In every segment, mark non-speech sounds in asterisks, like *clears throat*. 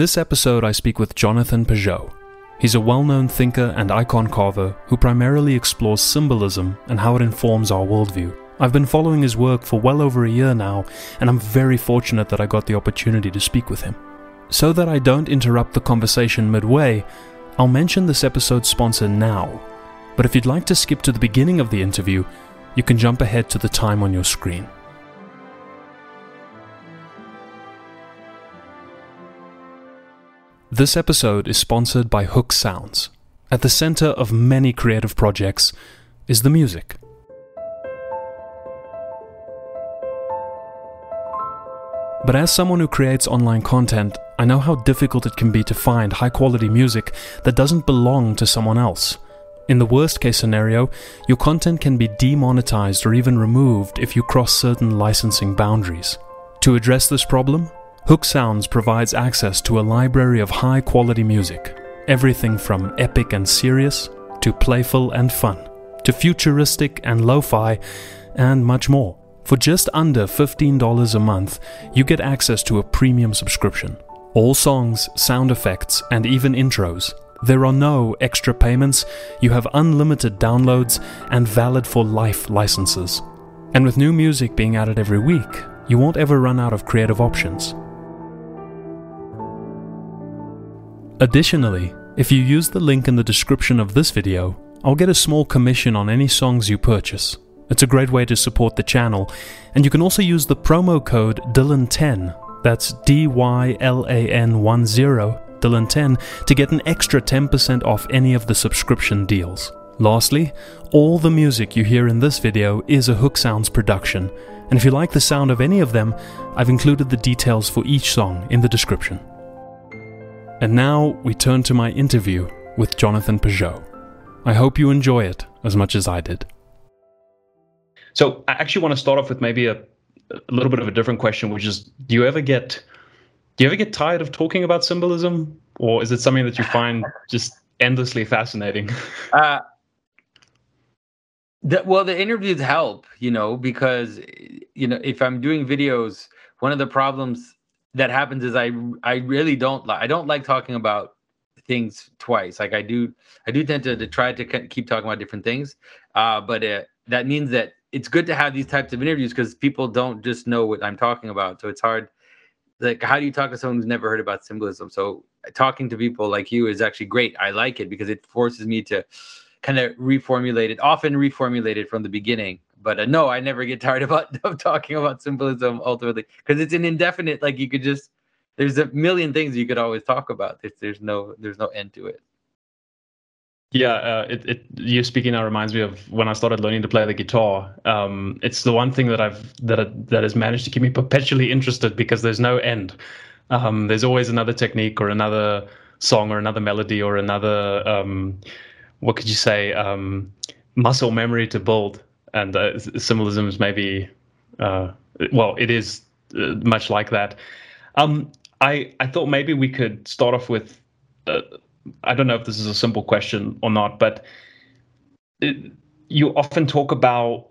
this episode, I speak with Jonathan Pageau. He's a well known thinker and icon carver who primarily explores symbolism and how it informs our worldview. I've been following his work for well over a year now, and I'm very fortunate that I got the opportunity to speak with him. So that I don't interrupt the conversation midway, I'll mention this episode's sponsor now. But if you'd like to skip to the beginning of the interview, you can jump ahead to the time on your screen. This episode is sponsored by Hook Sounds. At the center of many creative projects is the music. But as someone who creates online content, I know how difficult it can be to find high quality music that doesn't belong to someone else. In the worst case scenario, your content can be demonetized or even removed if you cross certain licensing boundaries. To address this problem, Hook Sounds provides access to a library of high quality music, everything from epic and serious, to playful and fun, to futuristic and lo fi, and much more. For just under $15 a month, you get access to a premium subscription. All songs, sound effects, and even intros. There are no extra payments, you have unlimited downloads, and valid for life licenses. And with new music being added every week, you won't ever run out of creative options. Additionally, if you use the link in the description of this video, I'll get a small commission on any songs you purchase. It's a great way to support the channel, and you can also use the promo code Dylan10, that's D Y L A N 10, Dylan10, to get an extra 10% off any of the subscription deals. Lastly, all the music you hear in this video is a Hook Sounds production, and if you like the sound of any of them, I've included the details for each song in the description. And now we turn to my interview with Jonathan Pageau. I hope you enjoy it as much as I did. So, I actually want to start off with maybe a, a little bit of a different question, which is do you ever get do you ever get tired of talking about symbolism or is it something that you find just endlessly fascinating? *laughs* Uh, the, well, the interviews help, you know, because you know if I'm doing videos, one of the problems that happens is I I really don't like I don't like talking about things twice. Like I do I do tend to, to try to keep talking about different things. Uh, but it, that means that it's good to have these types of interviews because people don't just know what I'm talking about. So it's hard. Like, how do you talk to someone who's never heard about symbolism? So talking to people like you is actually great. I like it because it forces me to kind of reformulate it, often reformulate it from the beginning but uh, no, I never get tired about *laughs* of talking about symbolism ultimately because it's an indefinite. Like you could just there's a million things you could always talk about. There's, there's no there's no end to it. Yeah, uh, it, it you speaking now reminds me of when I started learning to play the guitar. Um, it's the one thing that I've that that has managed to keep me perpetually interested because there's no end. Um, there's always another technique or another song or another melody or another um, what could you say um, muscle memory to build and uh, symbolism is maybe uh, well, it is uh, much like that. Um, I I thought maybe we could start off with uh, I don't know if this is a simple question or not, but it, you often talk about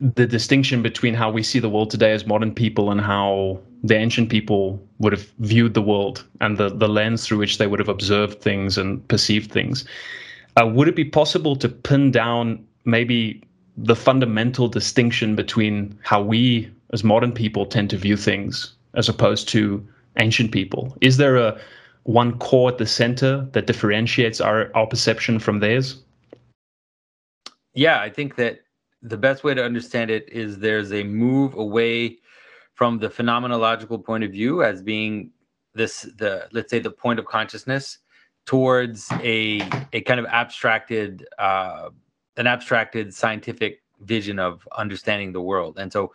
the distinction between how we see the world today as modern people and how the ancient people would have viewed the world and the, the lens through which they would have observed things and perceived things. Uh, would it be possible to pin down maybe the fundamental distinction between how we as modern people tend to view things as opposed to ancient people? Is there a one core at the center that differentiates our, our perception from theirs? Yeah, I think that the best way to understand it is there's a move away from the phenomenological point of view as being this the let's say the point of consciousness towards a a kind of abstracted uh, an abstracted scientific vision of understanding the world. And so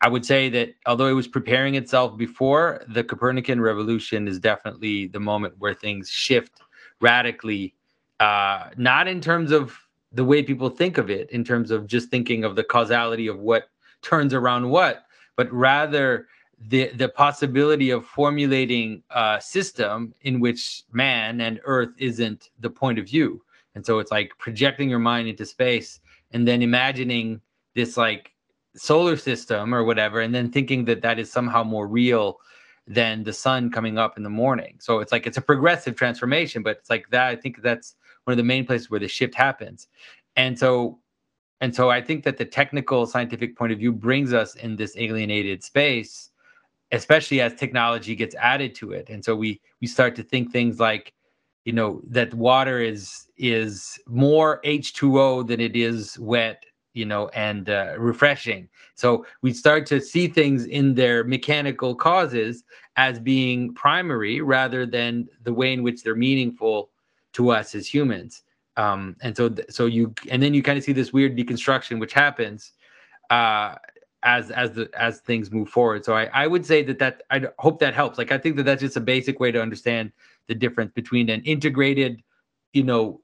I would say that although it was preparing itself before, the Copernican revolution is definitely the moment where things shift radically, uh, not in terms of the way people think of it, in terms of just thinking of the causality of what turns around what, but rather the the possibility of formulating a system in which man and earth isn't the point of view and so it's like projecting your mind into space and then imagining this like solar system or whatever, and then thinking that that is somehow more real than the sun coming up in the morning. So it's like it's a progressive transformation, but it's like that. I think that's one of the main places where the shift happens. And so and so I think that the technical scientific point of view brings us in this alienated space, especially as technology gets added to it. And so we we start to think things like, you know, that water is is more H2O than it is wet you know, and uh, refreshing. So we start to see things in their mechanical causes as being primary rather than the way in which they're meaningful to us as humans. Um, and so, so you, and then you kind of see this weird deconstruction which happens uh, as as the as things move forward. So I I would say that that I hope that helps. Like I think that that's just a basic way to understand the difference between an integrated, you know,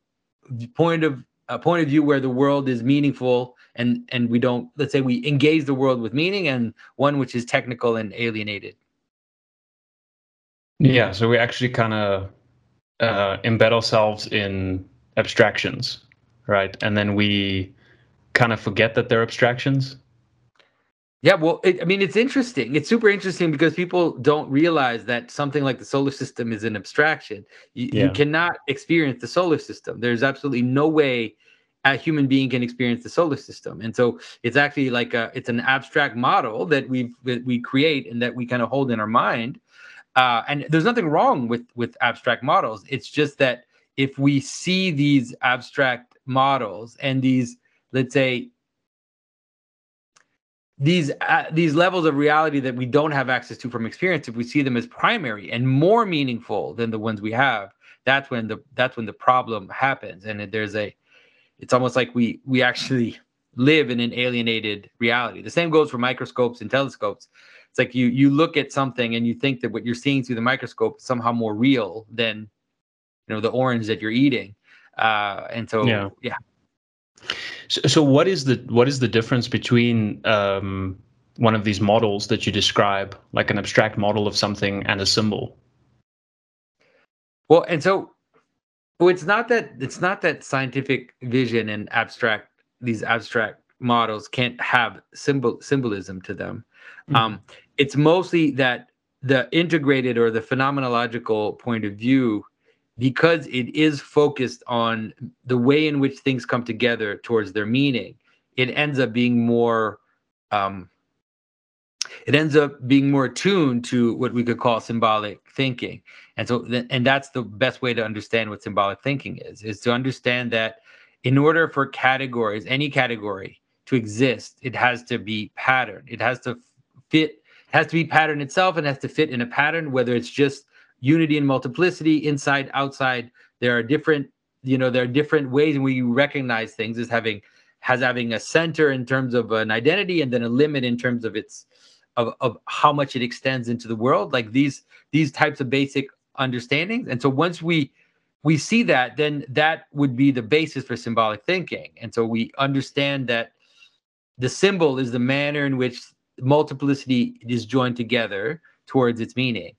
point of a point of view where the world is meaningful and and we don't let's say we engage the world with meaning and one which is technical and alienated yeah so we actually kind of uh, embed ourselves in abstractions right and then we kind of forget that they're abstractions yeah, well, it, I mean, it's interesting. It's super interesting because people don't realize that something like the solar system is an abstraction. You, yeah. you cannot experience the solar system. There's absolutely no way a human being can experience the solar system. And so it's actually like a it's an abstract model that we we create and that we kind of hold in our mind. Uh, and there's nothing wrong with with abstract models. It's just that if we see these abstract models and these let's say these uh, these levels of reality that we don't have access to from experience if we see them as primary and more meaningful than the ones we have that's when the that's when the problem happens. And there's a it's almost like we we actually live in an alienated reality. The same goes for microscopes and telescopes. It's like you you look at something and you think that what you're seeing through the microscope is somehow more real than you know the orange that you're eating. Uh and so yeah, yeah so, so what is the what is the difference between um, one of these models that you describe, like an abstract model of something, and a symbol? Well, and so well, it's not that it's not that scientific vision and abstract these abstract models can't have symbol symbolism to them. Mm-hmm. Um, it's mostly that the integrated or the phenomenological point of view because it is focused on the way in which things come together towards their meaning, it ends up being more um, it ends up being more attuned to what we could call symbolic thinking. And so th- and that's the best way to understand what symbolic thinking is is to understand that in order for categories any category to exist it has to be patterned. It has to fit it has to be pattern itself and has to fit in a pattern whether it's just unity and multiplicity, inside, outside. There are different, you know, there are different ways which you recognize things as having has having a center in terms of an identity and then a limit in terms of its of, of how much it extends into the world. Like these these types of basic understandings. And so once we we see that then that would be the basis for symbolic thinking. And so we understand that the symbol is the manner in which multiplicity is joined together towards its meaning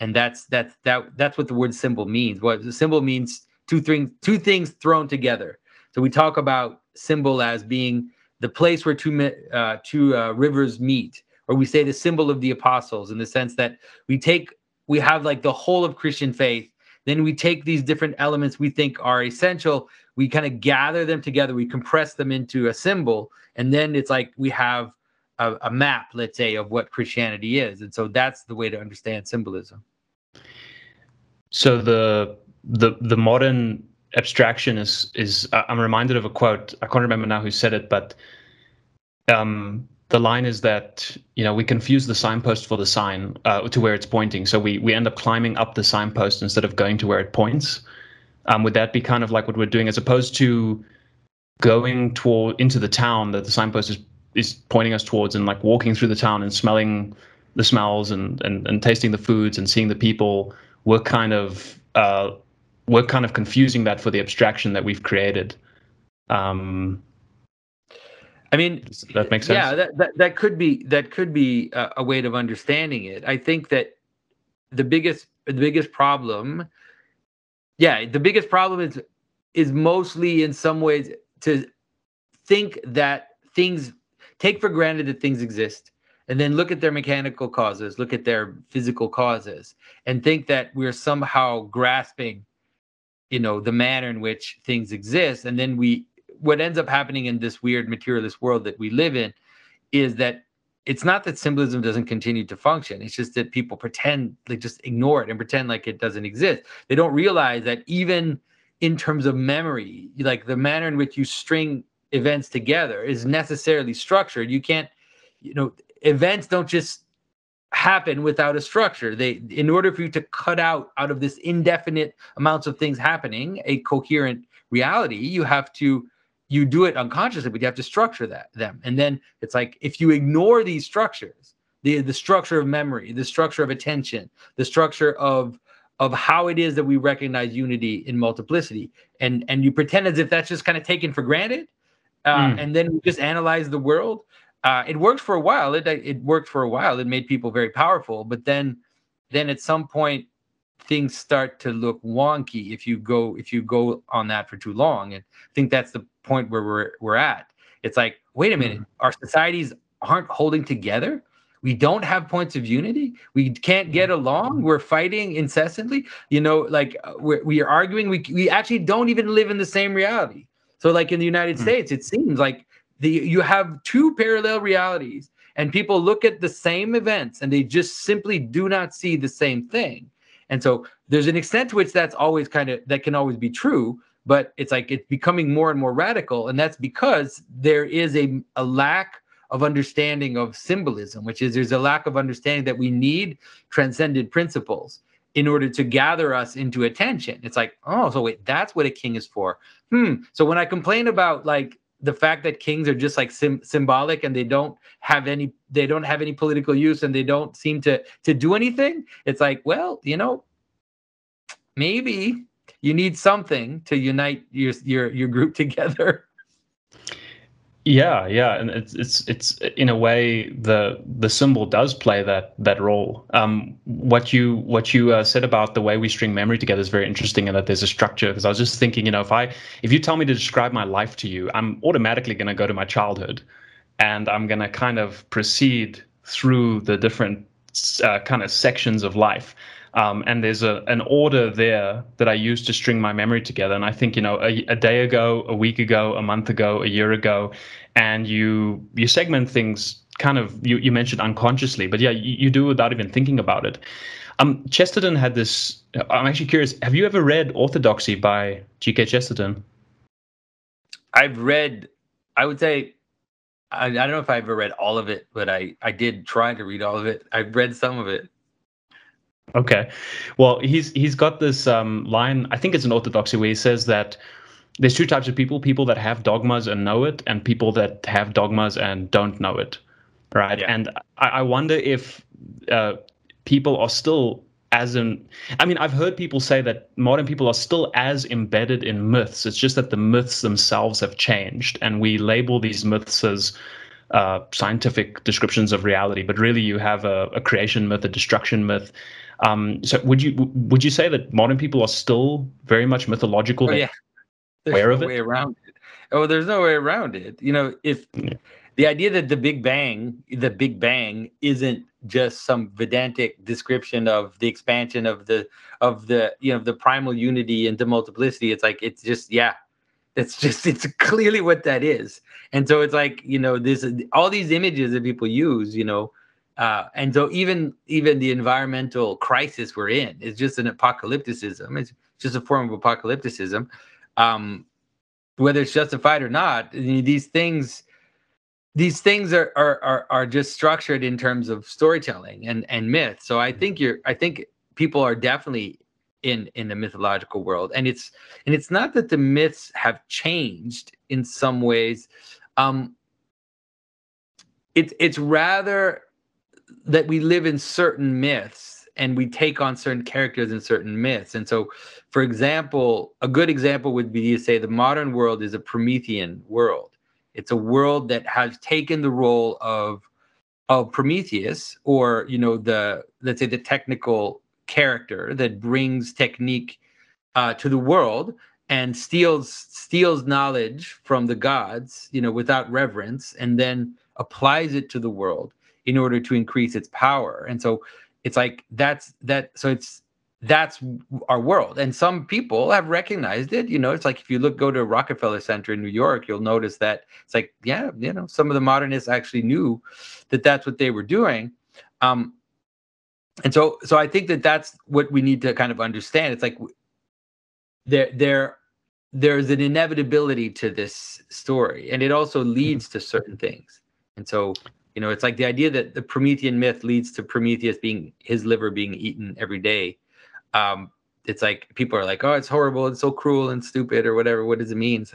and that's that's that that's what the word symbol means. What the symbol means two things two things thrown together. So we talk about symbol as being the place where two uh, two uh, rivers meet, or we say the symbol of the apostles in the sense that we take we have like the whole of Christian faith. Then we take these different elements we think are essential. We kind of gather them together. We compress them into a symbol, and then it's like we have a, a map, let's say, of what Christianity is. And so that's the way to understand symbolism. So the the the modern abstraction is is I'm reminded of a quote. I can't remember now who said it, but um, the line is that you know we confuse the signpost for the sign uh, to where it's pointing. So we we end up climbing up the signpost instead of going to where it points. Um, would that be kind of like what we're doing, as opposed to going toward into the town that the signpost is is pointing us towards and like walking through the town and smelling the smells and and, and tasting the foods and seeing the people we're kind of uh, we're kind of confusing that for the abstraction that we've created um, I mean, that makes sense. Yeah, that, that, that could be that could be a, a, way of understanding it. I think that the biggest the biggest problem, yeah, the biggest problem is is mostly in some ways to think that things take for granted that things exist and then look at their mechanical causes, look at their physical causes, and think that we're somehow grasping, you know, the manner in which things exist. And then we, what ends up happening in this weird materialist world that we live in is that it's not that symbolism doesn't continue to function. It's just that people pretend, like, just ignore it and pretend like it doesn't exist. They don't realize that even in terms of memory, like the manner in which you string events together is necessarily structured. You can't, you know, events don't just happen without a structure. They, in order for you to cut out out of this indefinite amounts of things happening a coherent reality, you have to you do it unconsciously, but you have to structure that them. And then it's like if you ignore these structures, the the structure of memory, the structure of attention, the structure of of how it is that we recognize unity in multiplicity, and and you pretend as if that's just kind of taken for granted, uh, mm. and then we just analyze the world. Uh, it worked for a while. It it worked for a while. It made people very powerful, but then then at some point things start to look wonky if you go if you go on that for too long. And I think that's the point where we're we're at. It's like, wait a minute, mm. our societies aren't holding together. We don't have points of unity. We can't get mm-hmm. along. We're fighting incessantly. You know, like uh, we're, we are arguing. We, we actually don't even live in the same reality. So, like in the United mm. States, it seems like the you have two parallel realities, and people look at the same events and they just simply do not see the same thing. And so, there's an extent to which that's always kind of that can always be true but it's like it's becoming more and more radical and that's because there is a, a lack of understanding of symbolism which is there's a lack of understanding that we need transcendent principles in order to gather us into attention. It's like oh so wait that's what a king is for. Hmm. So when i complain about like the fact that kings are just like sim- symbolic and they don't have any they don't have any political use and they don't seem to to do anything it's like well you know maybe you need something to unite your your your group *laughs* together. Yeah, yeah, and it's it's it's in a way the the symbol does play that that role. Um, what you what you uh, said about the way we string memory together is very interesting, and that there's a structure. Because I was just thinking, you know, if I if you tell me to describe my life to you, I'm automatically going to go to my childhood, and I'm going to kind of proceed through the different uh, kind of sections of life. Um, and there's a, an order there that I use to string my memory together. And I think, you know, a, a day ago, a week ago, a month ago, a year ago, and you you segment things kind of you, you mentioned unconsciously, but yeah, you, you do without even thinking about it. Um, Chesterton had this. I'm actually curious. Have you ever read Orthodoxy by G.K. Chesterton? I've read. I would say. I, I don't know if I ever read all of it, but I I did try to read all of it. I've read some of it. Okay, well, he's he's got this um, line. I think it's an orthodoxy where he says that there's two types of people: people that have dogmas and know it, and people that have dogmas and don't know it. Right, yeah. and I, I, wonder if uh, people are still as in. I mean, I've heard people say that modern people are still as embedded in myths. It's just that the myths themselves have changed, and we label these myths as uh, scientific descriptions of reality, but really you have a, a creation myth, a destruction myth, um, so would you would you say that modern people are still very much mythological? Oh, yeah, there's aware no of it? way around it. Oh, there's no way around it. You know, if yeah. The idea that the Big Bang, the Big Bang, isn't just some Vedantic description of the expansion of the of the you know the primal unity into multiplicity, it's like it's just yeah, that's just *laughs* it's clearly what that is. And so it's like you know this all these images that people use, you know uh, and so even even the environmental crisis we're in is just an apocalypticism. It's just a form of apocalypticism. Um, whether it's justified or not, these things these things are, are are are just structured in terms of storytelling and and myth. So I think you're I think people are definitely in in the mythological world, and it's and it's not that the myths have changed in some ways. Um, it's it's rather that we live in certain myths and we take on certain characters in certain myths. And so, for example, a good example would be to say the modern world is a Promethean world. It's a world that has taken the role of of Prometheus, or you know, the let's say the technical character that brings technique uh, to the world and steals steals knowledge from the gods, you know, without reverence, and then applies it to the world in order to increase its power. And so it's like that's that so it's that's our world. And some people have recognized it you know it's like if you look go to rockefeller center in new york you'll notice that it's like yeah you know some of the modernists actually knew that that's what they were doing. Um and so so i think that that's what we need to kind of understand. It's like there there there's an inevitability to this story and it also mm-hmm. leads to certain things. And so you know it's like the idea that the promethean myth leads to prometheus being his liver being eaten every day um, it's like people are like, oh, it's horrible, it's so cruel and stupid, or whatever. What does it mean?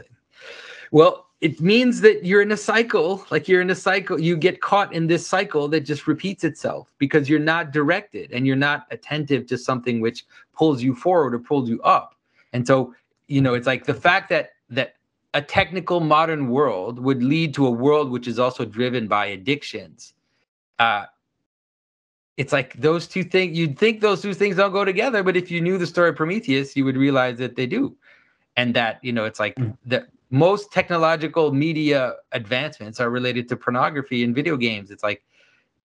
Well, it means that you're in a cycle, like you're in a cycle, you get caught in this cycle that just repeats itself because you're not directed and you're not attentive to something which pulls you forward or pulls you up. And so, you know, it's like the fact that that a technical modern world would lead to a world which is also driven by addictions uh, it's like those two things you'd think those two things don't go together but if you knew the story of prometheus you would realize that they do. And that you know it's like mm. the most technological media advancements are related to pornography and video games. It's like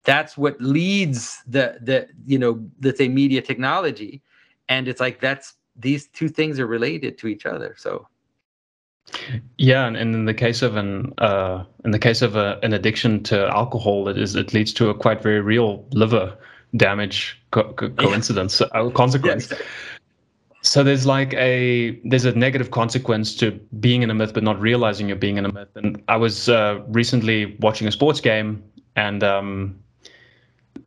that's what leads the the you know let's say media technology. And it's like that's these two things are related to each other. So yeah, and, and in the case of an uh, in the case of a, an addiction to alcohol, it is it leads to a quite very real liver damage co- co- coincidence yeah. uh, consequence. Yeah. So there's like a there's a negative consequence to being in a myth but not realizing you're being in a myth. And I was uh, recently watching a sports game, and um,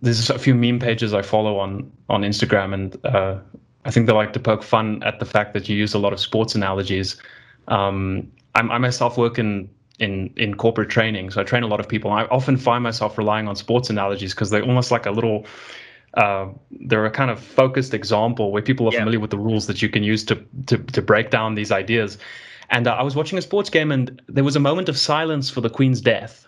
there's a few meme pages I follow on on Instagram, and uh, I think they like to poke fun at the fact that you use a lot of sports analogies um, i myself work in, in in corporate training, so I train a lot of people. I often find myself relying on sports analogies because they're almost like a little. Uh, they're a kind of focused example where people are yeah. familiar with the rules that you can use to to to break down these ideas. And uh, I was watching a sports game, and there was a moment of silence for the Queen's death.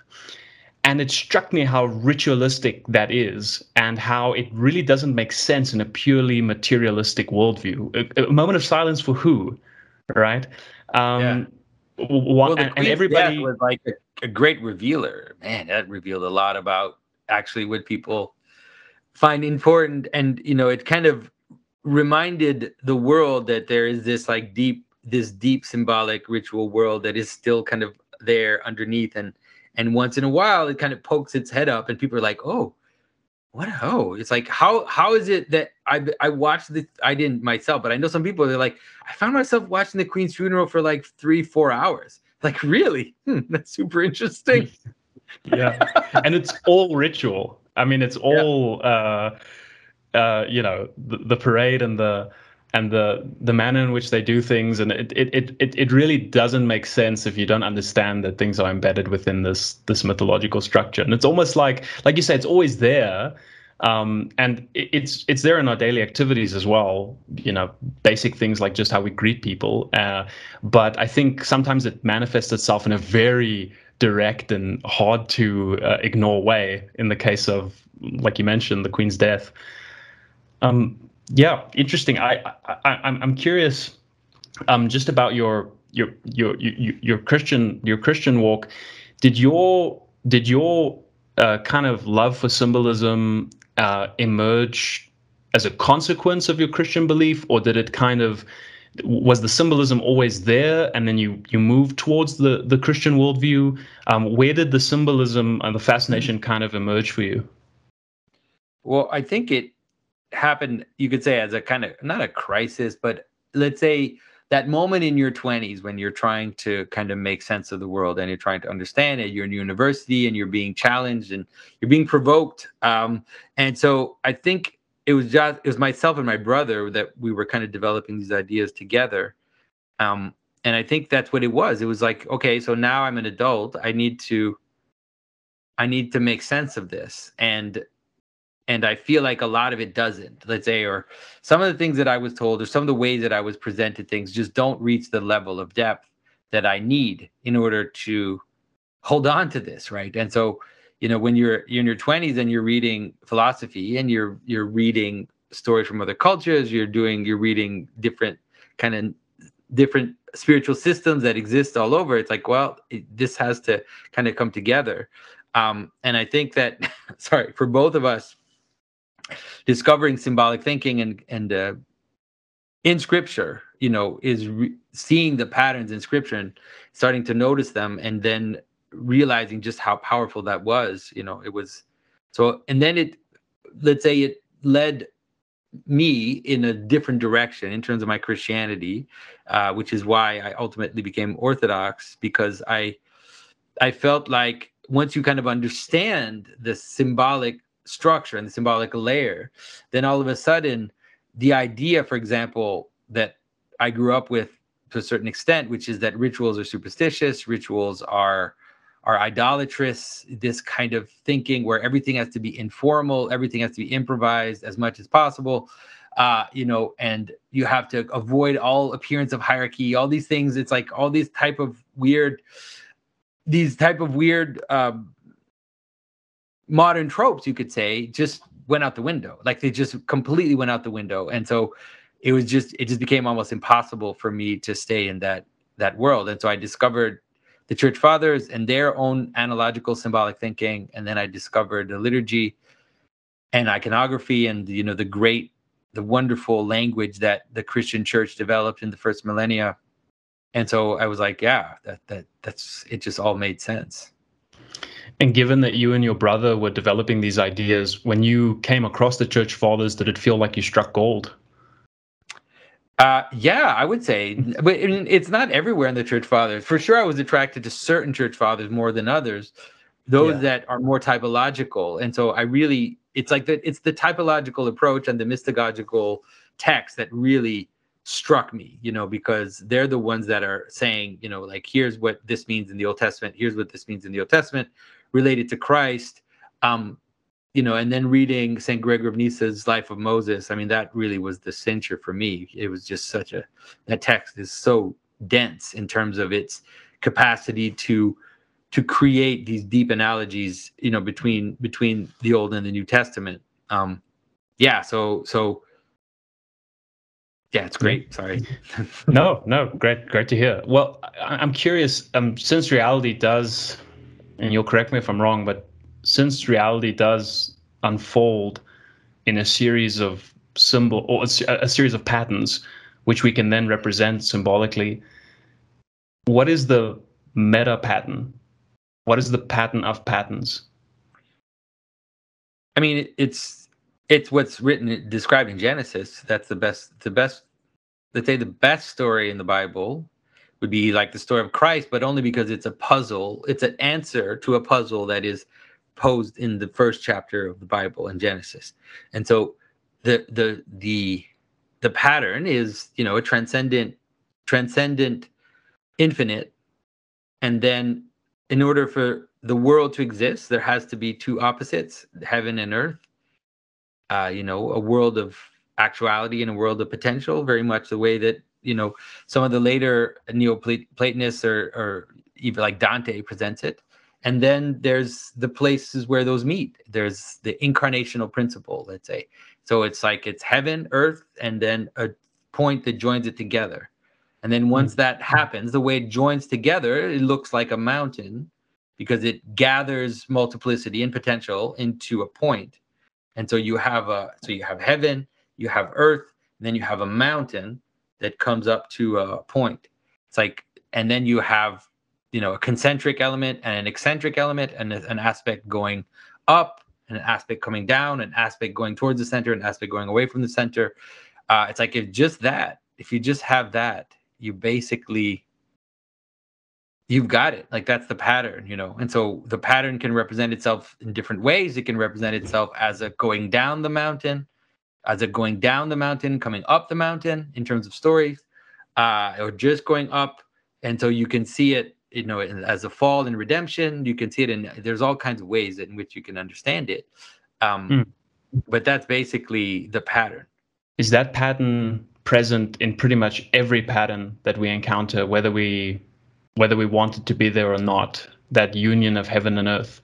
And it struck me how ritualistic that is, and how it really doesn't make sense in a purely materialistic worldview. A, a moment of silence for who, right? Um, yeah. One, well, and, and, everybody was like a, a great revealer. Man, that revealed a lot about actually what people find important, and you know, it kind of reminded the world that there is this like deep, this deep symbolic ritual world that is still kind of there underneath, and and once in a while it kind of pokes its head up, and people are like, oh what? A oh it's like how how is it that i i watched the i didn't myself but i know some people they're like i found myself watching the queen's funeral for like three four hours. Like really? *laughs* Hmm, that's super interesting. *laughs* Yeah and it's all ritual. I mean it's all yeah. uh uh you know the, the parade and the and the the manner in which they do things and it, it it it really doesn't make sense if you don't understand that things are embedded within this this mythological structure. And it's almost like like you say it's always there um, and it, it's it's there in our daily activities as well you know basic things like just how we greet people uh, but i think sometimes it manifests itself in a very direct and hard to uh, ignore way in the case of like you mentioned the queen's death. Um, yeah, interesting. I, I I'm I'm curious, um, just about your your your your Christian your Christian walk. Did your did your uh, kind of love for symbolism uh, emerge as a consequence of your Christian belief, or did it kind of was the symbolism always there, and then you you moved towards the the Christian worldview? Um, where did the symbolism and the fascination kind of emerge for you? Well, I think it happened you could say as a kind of not a crisis but let's say that moment in your 20s when you're trying to kind of make sense of the world and you're trying to understand it you're in university and you're being challenged and you're being provoked um, and so i think it was just it was myself and my brother that we were kind of developing these ideas together um, and i think that's what it was. It was like okay so now i'm an adult. I need to i need to make sense of this. And and I feel like a lot of it doesn't. Let's say, or some of the things that I was told, or some of the ways that I was presented things, just don't reach the level of depth that I need in order to hold on to this, right? And so, you know, when you're, you're in your 20s and you're reading philosophy and you're you're reading stories from other cultures, you're doing you're reading different kind of different spiritual systems that exist all over. It's like, well, it, this has to kind of come together. Um, and I think that, *laughs* sorry, for both of us, discovering symbolic thinking and and uh, in Scripture, you know, is re- seeing the patterns in Scripture and starting to notice them, and then realizing just how powerful that was. You know, it was so, and then it, let's say, it led me in a different direction in terms of my Christianity, uh, which is why I ultimately became Orthodox because I I felt like once you kind of understand the symbolic structure and the symbolic layer, then all of a sudden the idea, for example, that I grew up with to a certain extent, which is that rituals are superstitious, rituals are are idolatrous, this kind of thinking where everything has to be informal, everything has to be improvised as much as possible. Uh, you know, and you have to avoid all appearance of hierarchy, all these things. It's like all these type of weird, these type of weird um, modern tropes, you could say, just went out the window. Like they just completely went out the window. And so it was just, it just became almost impossible for me to stay in that that world. And so I discovered the church fathers and their own analogical symbolic thinking and then i discovered the liturgy and iconography and you know the great the wonderful language that the christian church developed in the first millennia and so i was like yeah that that that's it just all made sense and given that you and your brother were developing these ideas when you came across the church fathers did it feel like you struck gold uh, yeah, I would say, but it's not everywhere in the church fathers. For sure, I was attracted to certain church fathers more than others, those yeah. that are more typological. And so I really, it's like that. It's the typological approach and the mystagogical text that really struck me. You know, because they're the ones that are saying, you know, like here's what this means in the Old Testament. Here's what this means in the Old Testament, related to Christ. Um, you know, and then reading St. Gregory of Nyssa's Life of Moses, I mean, that really was the censure for me. It was just such a, that text is so dense in terms of its capacity to, to create these deep analogies, you know, between, between the Old and the New Testament. Um, yeah. So, so, yeah, it's great. Sorry. *laughs* no, no, great, great to hear. Well, I, am curious. Um, since reality does, and you'll correct me if I'm wrong, but since reality does unfold in a series of symbol or a, series of patterns, which we can then represent symbolically, what is the meta pattern? What is the pattern of patterns? I mean, it's it's what's written described in Genesis. That's the best. The best. Let's say the best story in the Bible would be like the story of Christ, but only because it's a puzzle. It's an answer to a puzzle that is posed in the first chapter of the Bible in Genesis. And so the the the the pattern is, you know, a transcendent transcendent infinite and then in order for the world to exist there has to be two opposites heaven and earth uh, you know a world of actuality and a world of potential very much the way that you know some of the later neoplatonists or, or even like dante presents it. And then there's the places where those meet. There's the incarnational principle let's say. So it's like it's heaven earth and then a point that joins it together. And then once that mm-hmm. happens the way it joins together it looks like a mountain because it gathers multiplicity and potential into a point. And so you have a so you have heaven you have earth then you have a mountain that comes up to a point. It's like and then you have you know a concentric element and an eccentric element and an aspect going up and an aspect coming down an aspect going towards the center an aspect going away from the center. Uh, it's like if just that if you just have that you basically you've got it. Like that's the pattern you know? And so the pattern can represent itself in different ways. It can represent itself as a going down the mountain as a going down the mountain coming up the mountain in terms of stories uh, or just going up. And so you can see it you know as a fall and redemption. You can see it in there's all kinds of ways in which you can understand it. Um, mm. but that's basically the pattern. Is that pattern present in pretty much every pattern that we encounter whether we whether we want it to be there or not that union of heaven and earth?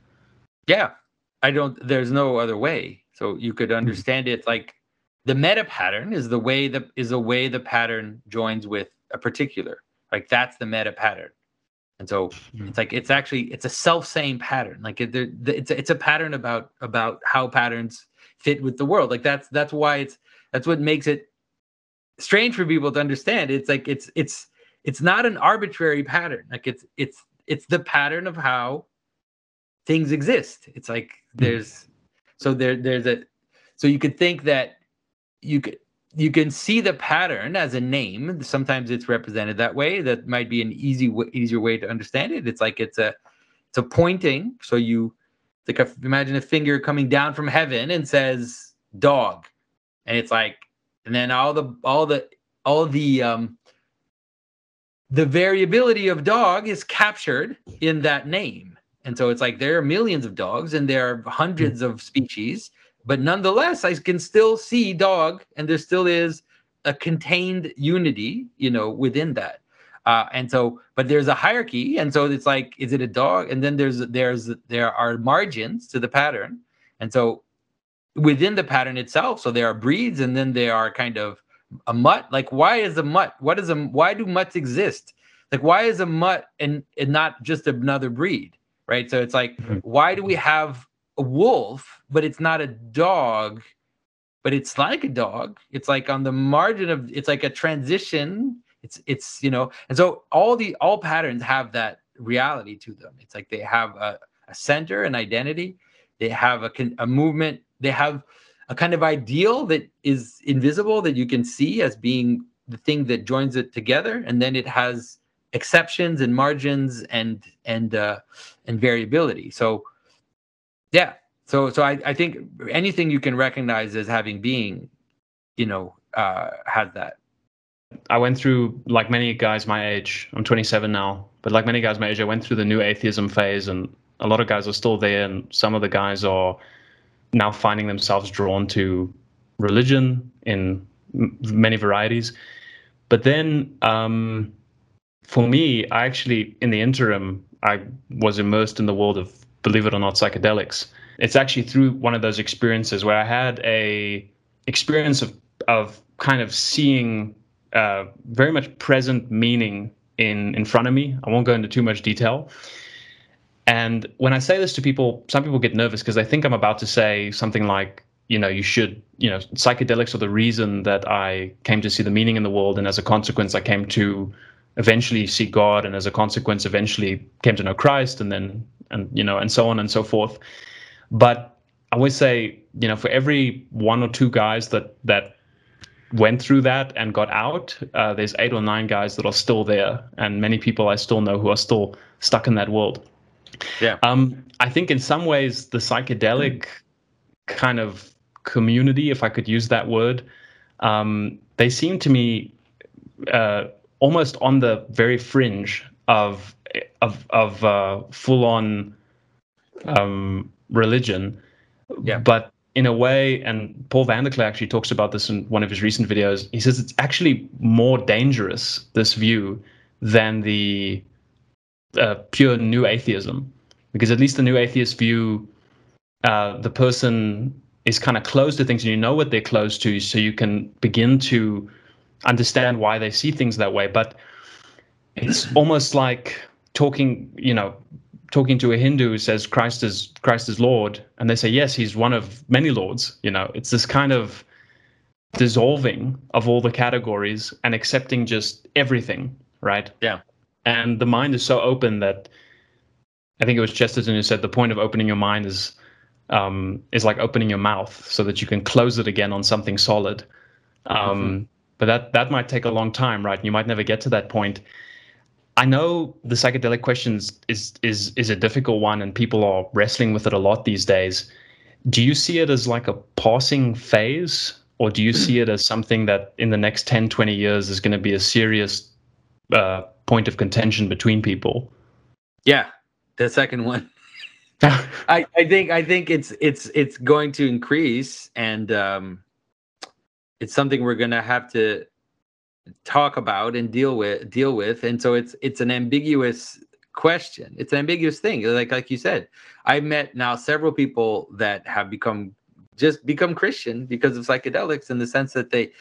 Yeah. I don't there's no other way. So you could hmm. understand it like the meta pattern is the way that is a way the pattern joins with a particular. Like that's the meta pattern. And so mm-hmm. it's like it's actually it's a self-same pattern. Like it, it's a, it's a pattern about about how patterns fit with the world. Like that's that's why it's that's what makes it strange for people to understand. It's like it's it's it's not an arbitrary pattern. Like it's it's it's the pattern of how things exist. It's like hmm. there's so there there's a so you could think that you could you can see the pattern as a name. Sometimes it's represented that way. That might be an easy easier way to understand it. It's like it's a it's a pointing. So you like imagine a finger coming down from heaven and says dog, and it's like and then all the all the all the um the variability of dog is captured in that name. And so it's like there are millions of dogs and there are hundreds of species but nonetheless i can still see dog and there still is a contained unity you know within that. Uh, and so but there's a hierarchy and so it's like is it a dog? And then there's there's there are margins to the pattern. And so within the pattern itself so there are breeds and then there are kind of a mutt. Like why is a mutt what is a why do mutts exist? Like why is a mutt and, and not just another breed right? So it's like mm-hmm. why do we have a wolf, but it's not a dog, but it's like a dog. It's like on the margin of it's like a transition. It's it's you know, and so all the all patterns have that reality to them. It's like they have a, a center, an identity. They have a a movement. They have a kind of ideal that is invisible that you can see as being the thing that joins it together, and then it has exceptions and margins and and uh, and variability. So yeah. So so I, I think anything you can recognize as having being, you know, uh, has that. I went through like many guys my age. I'm 27 now, but like many guys my age, I went through the new atheism phase, and a lot of guys are still there, and some of the guys are now finding themselves drawn to religion in many varieties. But then, um, for me, I actually in the interim, I was immersed in the world of believe it or not, psychedelics. It's actually through one of those experiences where I had a experience of of kind of seeing uh, very much present meaning in in front of me. I won't go into too much detail. And when I say this to people, some people get nervous because they think I'm about to say something like, you know, you should, you know, psychedelics are the reason that I came to see the meaning in the world, and as a consequence, I came to eventually see God, and as a consequence, eventually came to know Christ, and then and you know and so on and so forth. But i would say you know for every one or two guys that that went through that and got out uh, there's eight or nine guys that are still there and many people i still know who are still stuck in that world. Yeah. Um i think in some ways the psychedelic kind of community if i could use that word um, they seem to me uh, almost on the very fringe of of of uh, full on um, religion. Yeah. But in a way, and Paul VanderKlay actually talks about this in one of his recent videos. He says it's actually more dangerous this view than the uh, pure new atheism, because at least the new atheist view, uh, the person is kind of closed to things, and you know what they're closed to, so you can begin to understand why they see things that way. But it's almost like talking, you know, talking to a Hindu who says Christ is Christ is Lord, and they say yes, he's one of many lords. You know, it's this kind of dissolving of all the categories and accepting just everything, right? Yeah. And the mind is so open that I think it was Chesterton who said the point of opening your mind is um, is like opening your mouth so that you can close it again on something solid. Um, mm-hmm. But that that might take a long time, right? You might never get to that point. I know the psychedelic questions is is is a difficult one, and people are wrestling with it a lot these days. Do you see it as like a passing phase, or do you see it as something that in the next 10, 20 years is going to be a serious uh, point of contention between people? Yeah, the second one. *laughs* *laughs* I, I think I think it's it's it's going to increase, and um, it's something we're going to have to talk about and deal with deal with. And so it's it's an ambiguous question. It's an ambiguous thing. Like like you said i've met now several people that have become just become christian because of psychedelics in the sense that they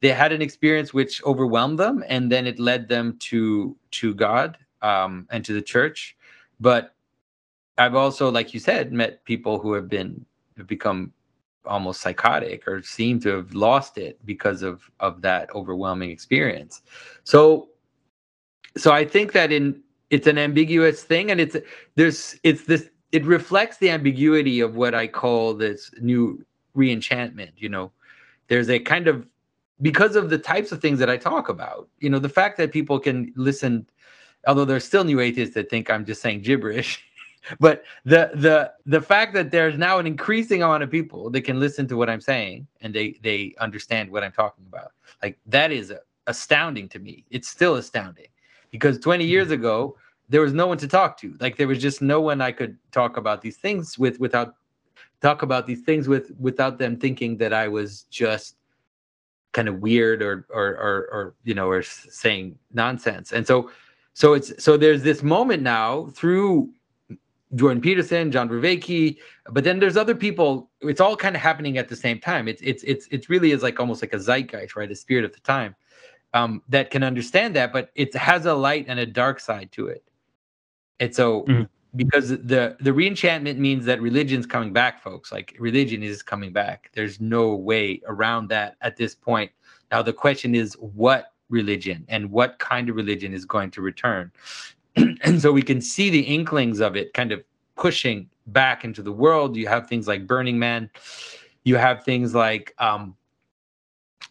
they had an experience which overwhelmed them and then it led them to to god um, and to the church. But I've also, like you said, met people who have been have become almost psychotic or seem to have lost it because of of that overwhelming experience. So so I think that in it's an ambiguous thing and it's there's it's this it reflects the ambiguity of what I call this new reenchantment, you know. There's a kind of because of the types of things that I talk about, you know, the fact that people can listen although there's still new atheists that think I'm just saying gibberish but the the the fact that there's now an increasing amount of people that can listen to what I'm saying and they they understand what I'm talking about, like that is astounding to me. It's still astounding because 20 years mm-hmm. ago there was no one to talk to. Like there was just no one I could talk about these things with without talk about these things with without them thinking that I was just kind of weird or or or, or you know or saying nonsense. And so so it's so there's this moment now through Jordan Peterson, John Vervaeke, but then there's other people. It's all kind of happening at the same time. It's it's it's it really is like almost like a zeitgeist, right? A spirit of the time um, that can understand that, but it has a light and a dark side to it. And so, mm-hmm. because the the reenchantment means that religion's coming back, folks. Like religion is coming back. There's no way around that at this point. Now the question is, what religion and what kind of religion is going to return? *clears throat* and so we can see the inklings of it kind of pushing back into the world. You have things like Burning Man. You have things like, um,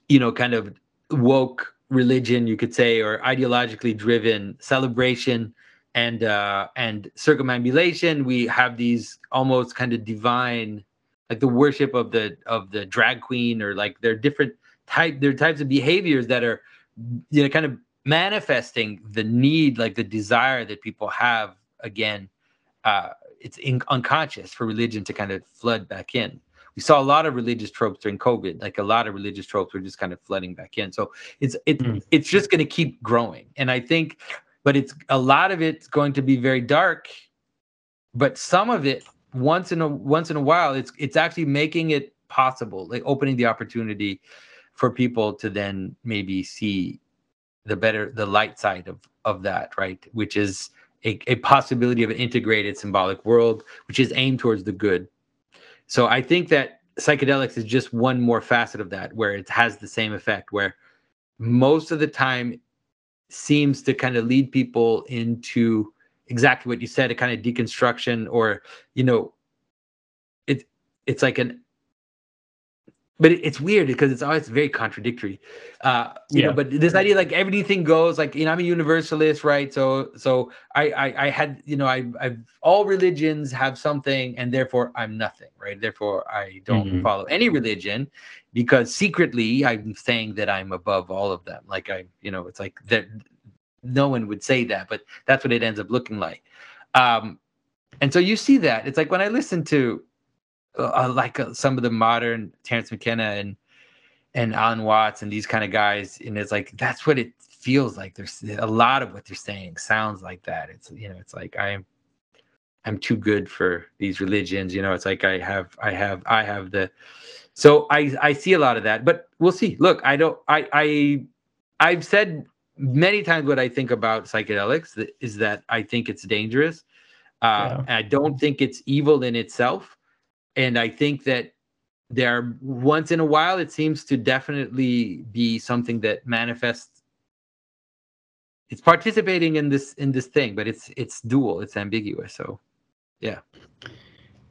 you know, kind of woke religion, you could say, or ideologically driven celebration and uh, and circumambulation. We have these almost kind of divine, like the worship of the of the drag queen, or like there are different type there are types of behaviors that are, you know, kind of manifesting the need, like the desire that people have again. Uh, it's in, unconscious for religion to kind of flood back in. We saw a lot of religious tropes during COVID, like a lot of religious tropes were just kind of flooding back in. So it's it mm. it's just going to keep growing, and I think, but it's a lot of it's going to be very dark, but some of it once in a once in a while, it's it's actually making it possible, like opening the opportunity for people to then maybe see the better the light side of of that right? Which is a, a possibility of an integrated symbolic world which is aimed towards the good. So i think that psychedelics is just one more facet of that where it has the same effect where most of the time seems to kind of lead people into exactly what you said a kind of deconstruction or you know it it's like an but it's weird because it's always very contradictory uh you yeah. know but this idea like everything goes like you know i'm a universalist right? So so i i, I had you know I, i've all religions have something and therefore i'm nothing right? Therefore i don't mm-hmm. follow any religion because secretly i'm saying that i'm above all of them. Like i you know it's like that no one would say that but that's what it ends up looking like. Um and so you see that. It's like when i listen to uh, like uh, some of the modern Terence McKenna and and Alan Watts and these kind of guys, and it's like that's what it feels like. There's a lot of what they're saying sounds like that. It's you know, it's like I'm I'm too good for these religions. You know, it's like I have I have I have the so I I see a lot of that, but we'll see. Look, I don't I I I've said many times what I think about psychedelics is that I think it's dangerous. Uh, yeah. I don't think it's evil in itself and I think that there once in a while it seems to definitely be something that manifests it's participating in this in this thing but it's it's dual it's ambiguous. So yeah.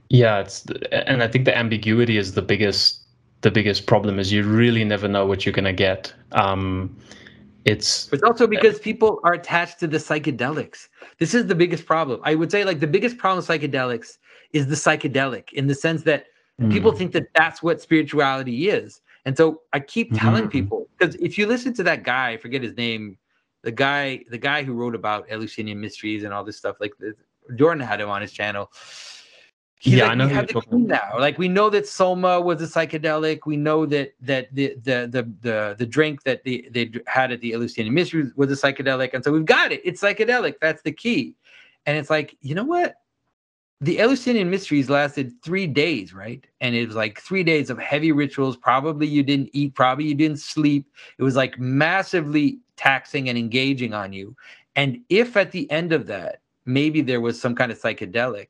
Yeah it's and i think the ambiguity is the biggest the biggest problem is you really never know what you're going to get. Um it's it's also because people are attached to the psychedelics. This is the biggest problem. I would say like the biggest problem with psychedelics is the psychedelic in the sense that mm. people think that that's what spirituality is. And so I keep telling mm-hmm. people because if you listen to that guy, I forget his name, the guy, the guy who wrote about Eleusinian mysteries and all this stuff, like Jordan had him on his channel. He's yeah, like, I know. We have the now. Like we know that Soma was a psychedelic. We know that that the the the the, the drink that they, they had at the Eleusinian Mysteries was a psychedelic, and so we've got it. It's psychedelic. That's the key. And it's like, you know what? The Eleusinian mysteries lasted three days, right? And it was like three days of heavy rituals. Probably you didn't eat, probably you didn't sleep. It was like massively taxing and engaging on you. And if at the end of that, maybe there was some kind of psychedelic,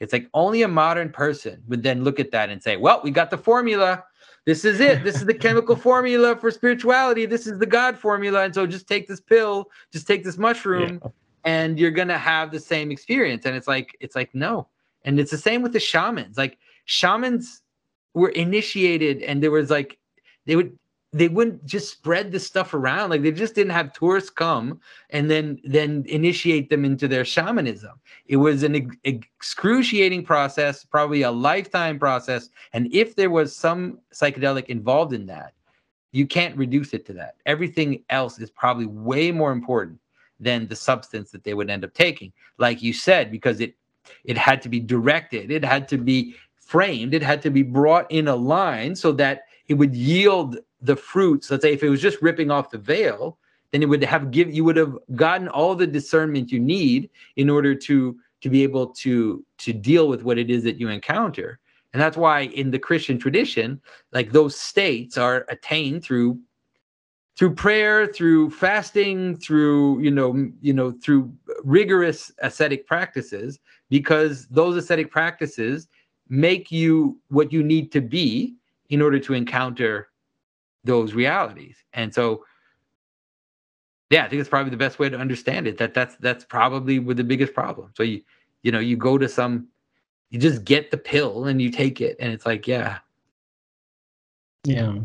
it's like only a modern person would then look at that and say, well, we got the formula. This is it. This is the chemical *laughs* formula for spirituality. This is the God formula. And so just take this pill, just take this mushroom, yeah. And you're gonna have the same experience. And it's like, it's like, no. And it's the same with the shamans. Like shamans were initiated, and there was like they would they wouldn't just spread this stuff around like they just didn't have tourists come and then then initiate them into their shamanism it was an excruciating process probably a lifetime process and if there was some psychedelic involved in that you can't reduce it to that everything else is probably way more important than the substance that they would end up taking. Like you said because it it had to be directed it had to be framed it had to be brought in a line so that it would yield the fruits. Let's say if it was just ripping off the veil then it would have give you would have gotten all the discernment you need in order to to be able to to deal with what it is that you encounter. And that's why in the christian tradition like those states are attained through through prayer through fasting through you know you know through rigorous ascetic practices because those ascetic practices make you what you need to be in order to encounter those realities. And so, yeah, I think it's probably the best way to understand it. That that's that's probably with the biggest problem. So you you know you go to some, you just get the pill and you take it, and it's like yeah, yeah,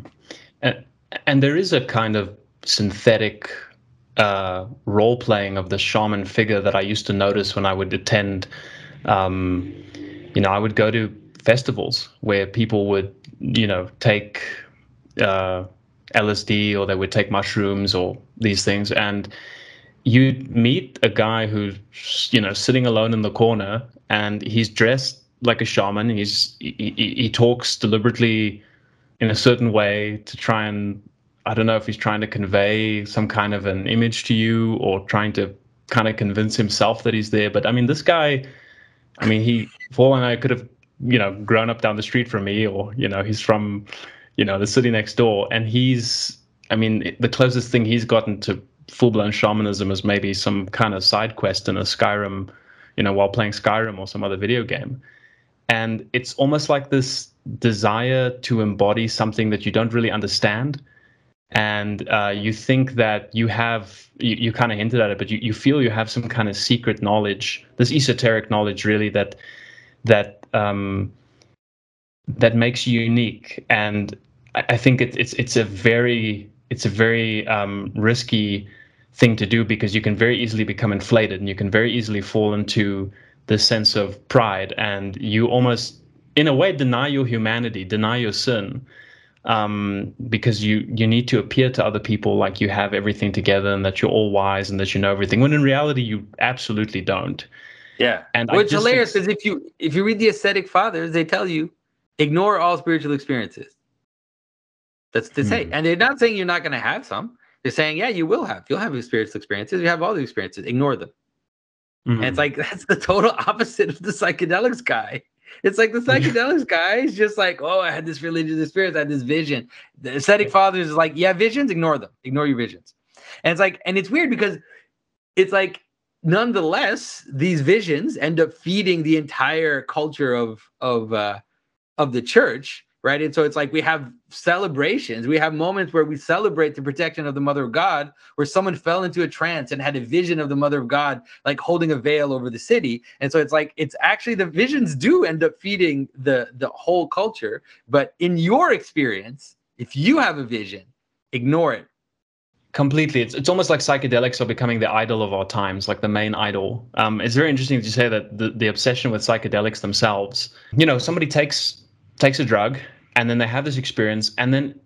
and, and there is a kind of synthetic uh, role playing of the shaman figure that I used to notice when I would attend. Um, you know, I would go to festivals where people would, you know, take uh, LSD or they would take mushrooms or these things, and you'd meet a guy who's you know sitting alone in the corner, and he's dressed like a shaman. He's he, he talks deliberately in a certain way to try and I don't know if he's trying to convey some kind of an image to you or trying to kind of convince himself that he's there. But I mean, this guy, I mean, he, for all I could have, you know, grown up down the street from me or, you know, he's from you know, the city next door. And he's, I mean, the closest thing he's gotten to full blown shamanism is maybe some kind of side quest in a Skyrim, you know, while playing Skyrim or some other video game. And it's almost like this desire to embody something that you don't really understand. And uh, you think that you have, you, you kind of hinted at it, but you, you feel you have some kind of secret knowledge, this esoteric knowledge, really, that, that, um, that makes you unique. And I think it, it's it's a very it's a very um, risky thing to do because you can very easily become inflated and you can very easily fall into this sense of pride and you almost in a way deny your humanity deny your sin um, because you you need to appear to other people like you have everything together and that you're all wise and that you know everything when in reality you absolutely don't yeah and which hilarious because if you if you read the ascetic fathers they tell you ignore all spiritual experiences that's to say. Hmm. And they're not saying you're not going to have some. They're saying, yeah, you will have. You'll have spiritual experiences. You have all the experiences. Ignore them. Mm-hmm. And it's like *laughs* that's the total opposite of the psychedelics guy. It's like the psychedelics guy is just like, oh, I had this religious experience, I had this vision. The ascetic fathers is like, yeah, visions, ignore them, ignore your visions. And it's like, and it's weird because it's like, nonetheless, these visions end up feeding the entire culture of of uh, of the church right? And so it's like we have celebrations, we have moments where we celebrate the protection of the Mother of God, where someone fell into a trance and had a vision of the Mother of God, like holding a veil over the city. And so it's like it's actually the visions do end up feeding the the whole culture. But in your experience, if you have a vision, ignore it. Completely. It's, it's almost like psychedelics are becoming the idol of our times, like the main idol. Um, it's very interesting to say that the, the obsession with psychedelics themselves, you know, somebody takes takes a drug and then they have this experience and then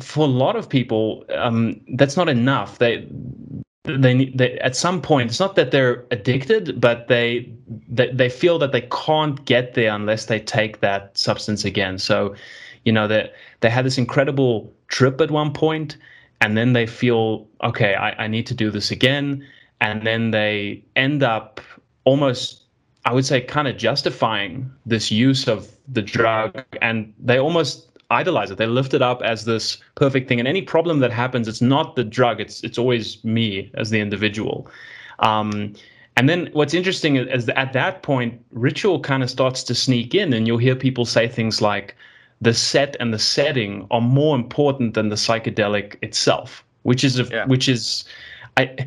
for a lot of people um, that's not enough. They they, they at some point it's not that they're addicted but they, they they feel that they can't get there unless they take that substance again. So you know that they, they had this incredible trip at one point and then they feel okay I, I need to do this again. And then they end up almost I would say, kind of justifying this use of the drug, and they almost idolize it. They lift it up as this perfect thing. And any problem that happens, it's not the drug; it's it's always me as the individual. Um, and then what's interesting is that at that point, ritual kind of starts to sneak in, and you'll hear people say things like, the set and the setting are more important than the psychedelic itself, which is a, yeah. which is, I,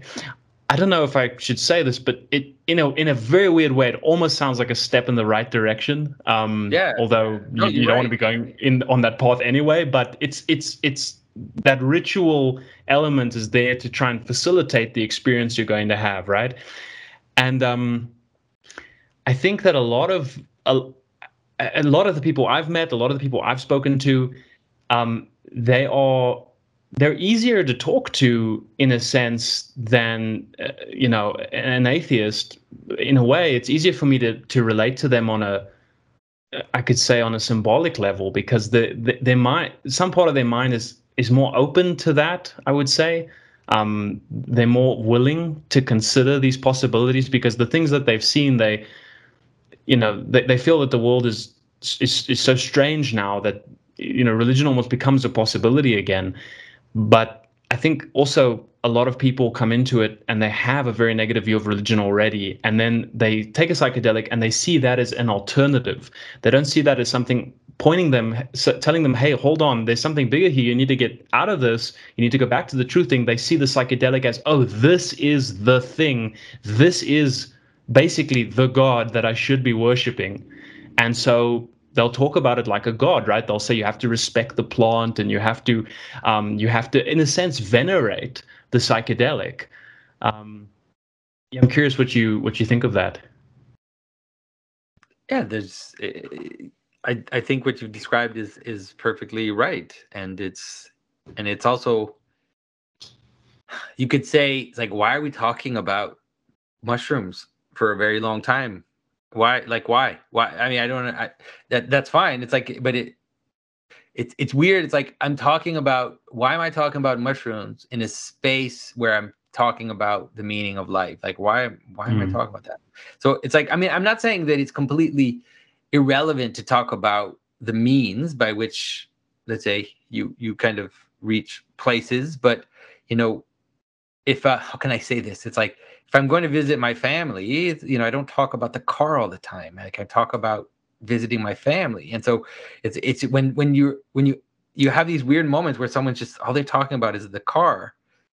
I don't know if I should say this, but it you know in a very weird way, it almost sounds like a step in the right direction. Um, yeah. Although no, you, you don't right. want to be going in on that path anyway, but it's it's it's that ritual element is there to try and facilitate the experience you're going to have, right? And um, I think that a lot of a, a lot of the people I've met, a lot of the people I've spoken to, um, they are they're easier to talk to in a sense than uh, you know an atheist. In a way, it's easier for me to to relate to them on a I could say on a symbolic level because the, the their mind some part of their mind is is more open to that. I would say um, they're more willing to consider these possibilities because the things that they've seen, they, you know, they, they feel that the world is, is is so strange now that you know religion almost becomes a possibility again. But I think also a lot of people come into it and they have a very negative view of religion already, and then they take a psychedelic and they see that as an alternative. They don't see that as something pointing them, telling them, hey, hold on, there's something bigger here. You need to get out of this. You need to go back to the true thing. They see the psychedelic as, oh, this is the thing. This is basically the God that I should be worshiping. And so they'll talk about it like a god, right? They'll say you have to respect the plant and you have to, um, you have to, in a sense, venerate the psychedelic. Um, yeah, I'm curious what you what you think of that. Yeah, there's eh, I, I think what you've described is is perfectly right and it's and it's also you could say it's like why are we talking about mushrooms for a very long time why like why? Why i mean i don't I, that that's fine. It's like but it it's it's weird. It's like i'm talking about why am i talking about mushrooms in a space where i'm talking about the meaning of life? Like why why am mm. i talking about that? So it's like i mean i'm not saying that it's completely irrelevant to talk about the means by which let's say you you kind of reach places but you know if uh, how can i say this? It's like if i'm going to visit my family you know i don't talk about the car all the time. Like i talk about visiting my family. And so it's it's when when you when you you have these weird moments where someone's just all they're talking about is the car.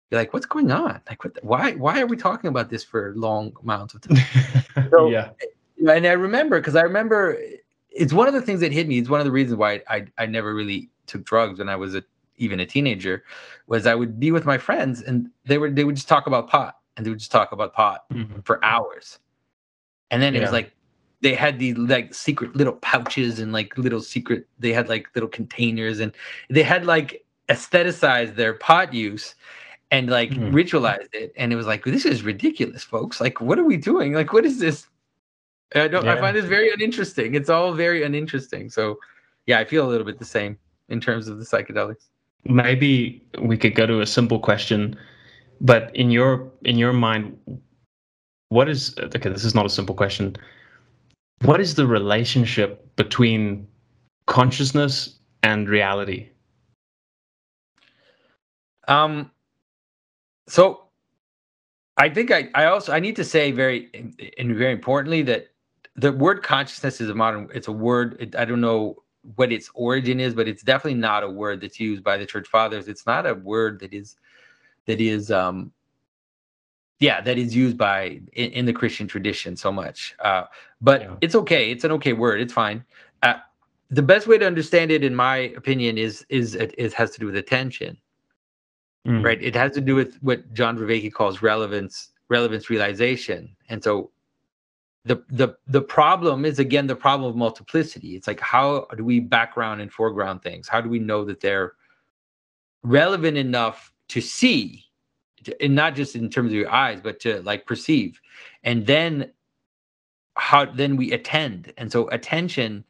You're like what's going on? Like what why why are we talking about this for long amounts of time? *laughs* So, yeah. Eh, and I remember because I remember eh, it's one of the things that hit me. It's one of the reasons why I I never really took drugs when I was a, even a teenager. Was I would be with my friends and they would they would just talk about pot and they would just talk about pot mm-hmm. for hours, and then yeah. it was like they had these like secret little pouches and like little secret they had like little containers and they had like aestheticized their pot use and like mm. ritualized it and it was like this is ridiculous folks like what are we doing like what is this I don't. Yeah. I find this very uninteresting. It's all very uninteresting. So, yeah, I feel a little bit the same in terms of the psychedelics. Maybe we could go to a simple question, but in your in your mind, what is okay? This is not a simple question. What is the relationship between consciousness and reality? Um. So I think I, I also I need to say very and very importantly that the word consciousness is a modern it's a word it, i don't know what its origin is but it's definitely not a word that's used by the church fathers it's not a word that is that is um yeah that is used by in, in the christian tradition so much uh but yeah. it's okay. It's an okay word. It's fine. Uh, the best way to understand it in my opinion is is it, it has to do with attention. Mm. right? It has to do with what john vervaeke calls relevance relevance realization. And so the the the problem is again the problem of multiplicity. It's like how do we background and foreground things? How do we know that they're relevant enough to see and not just in terms of your eyes but to like perceive and then how then we attend and so attention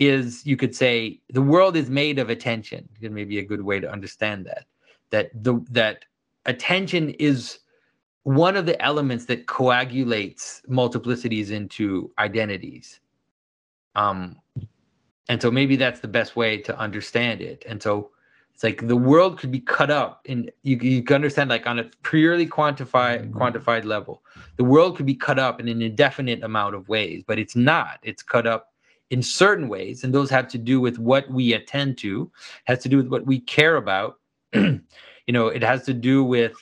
is you could say the world is made of attention maybe a good way to understand that that the that attention is one of the elements that coagulates multiplicities into identities. Um, and so maybe that's the best way to understand it. And so it's like the world could be cut up and you, you can understand like on a purely quantified quantified level the world could be cut up in an indefinite amount of ways but it's not. It's cut up in certain ways and those have to do with what we attend to has to do with what we care about. *clears throat* You know it has to do with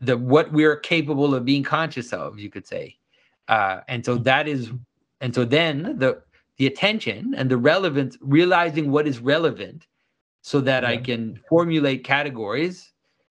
the what we're capable of being conscious of you could say. Uh, and so that is and so then the the attention and the relevance realizing what is relevant so that yeah. I can formulate categories,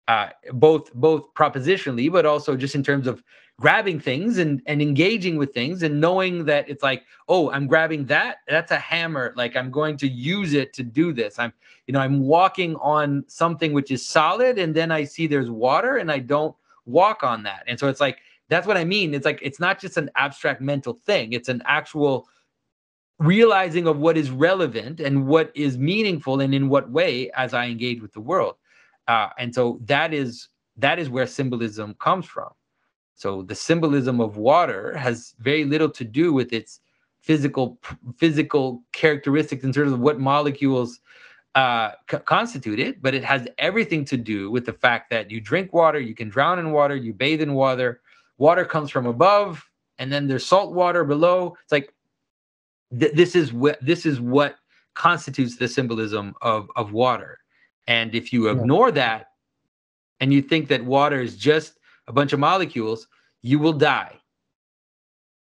uh, both both propositionally, but also just in terms of grabbing things and and engaging with things and knowing that it's like, oh, I'm grabbing that. That's a hammer. Like I'm going to use it to do this. I'm you know I'm walking on something which is solid, and then I see there's water, and I don't walk on that. And so it's like that's what I mean. It's like it's not just an abstract mental thing. It's an actual realizing of what is relevant and what is meaningful and in what way as I engage with the world. Uh, and so that is that is where symbolism comes from. So the symbolism of water has very little to do with its physical physical characteristics in terms of what molecules uh, c- constitute it, but it has everything to do with the fact that you drink water, you can drown in water, you bathe in water. Water comes from above, and then there's salt water below. It's like th- this is what this is what constitutes the symbolism of of water. And if you ignore that and you think that water is just a bunch of molecules, you will die.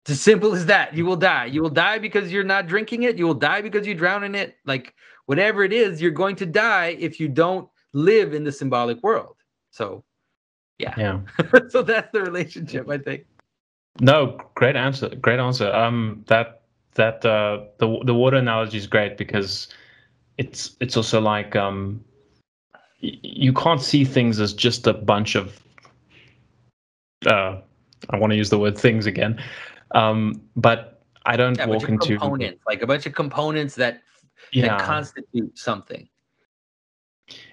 It's as simple as that. You will die. You will die because you're not drinking it. You will die because you drown in it. Like whatever it is, you're going to die if you don't live in the symbolic world. So, yeah. Yeah. *laughs* so that's the relationship, I think. No, great answer. Great answer. Um, that that uh, the the water analogy is great because it's it's also like um, y- you can't see things as just a bunch of uh, I want to use the word things again, um, but I don't yeah, walk into components like a bunch of components that yeah. that constitute something.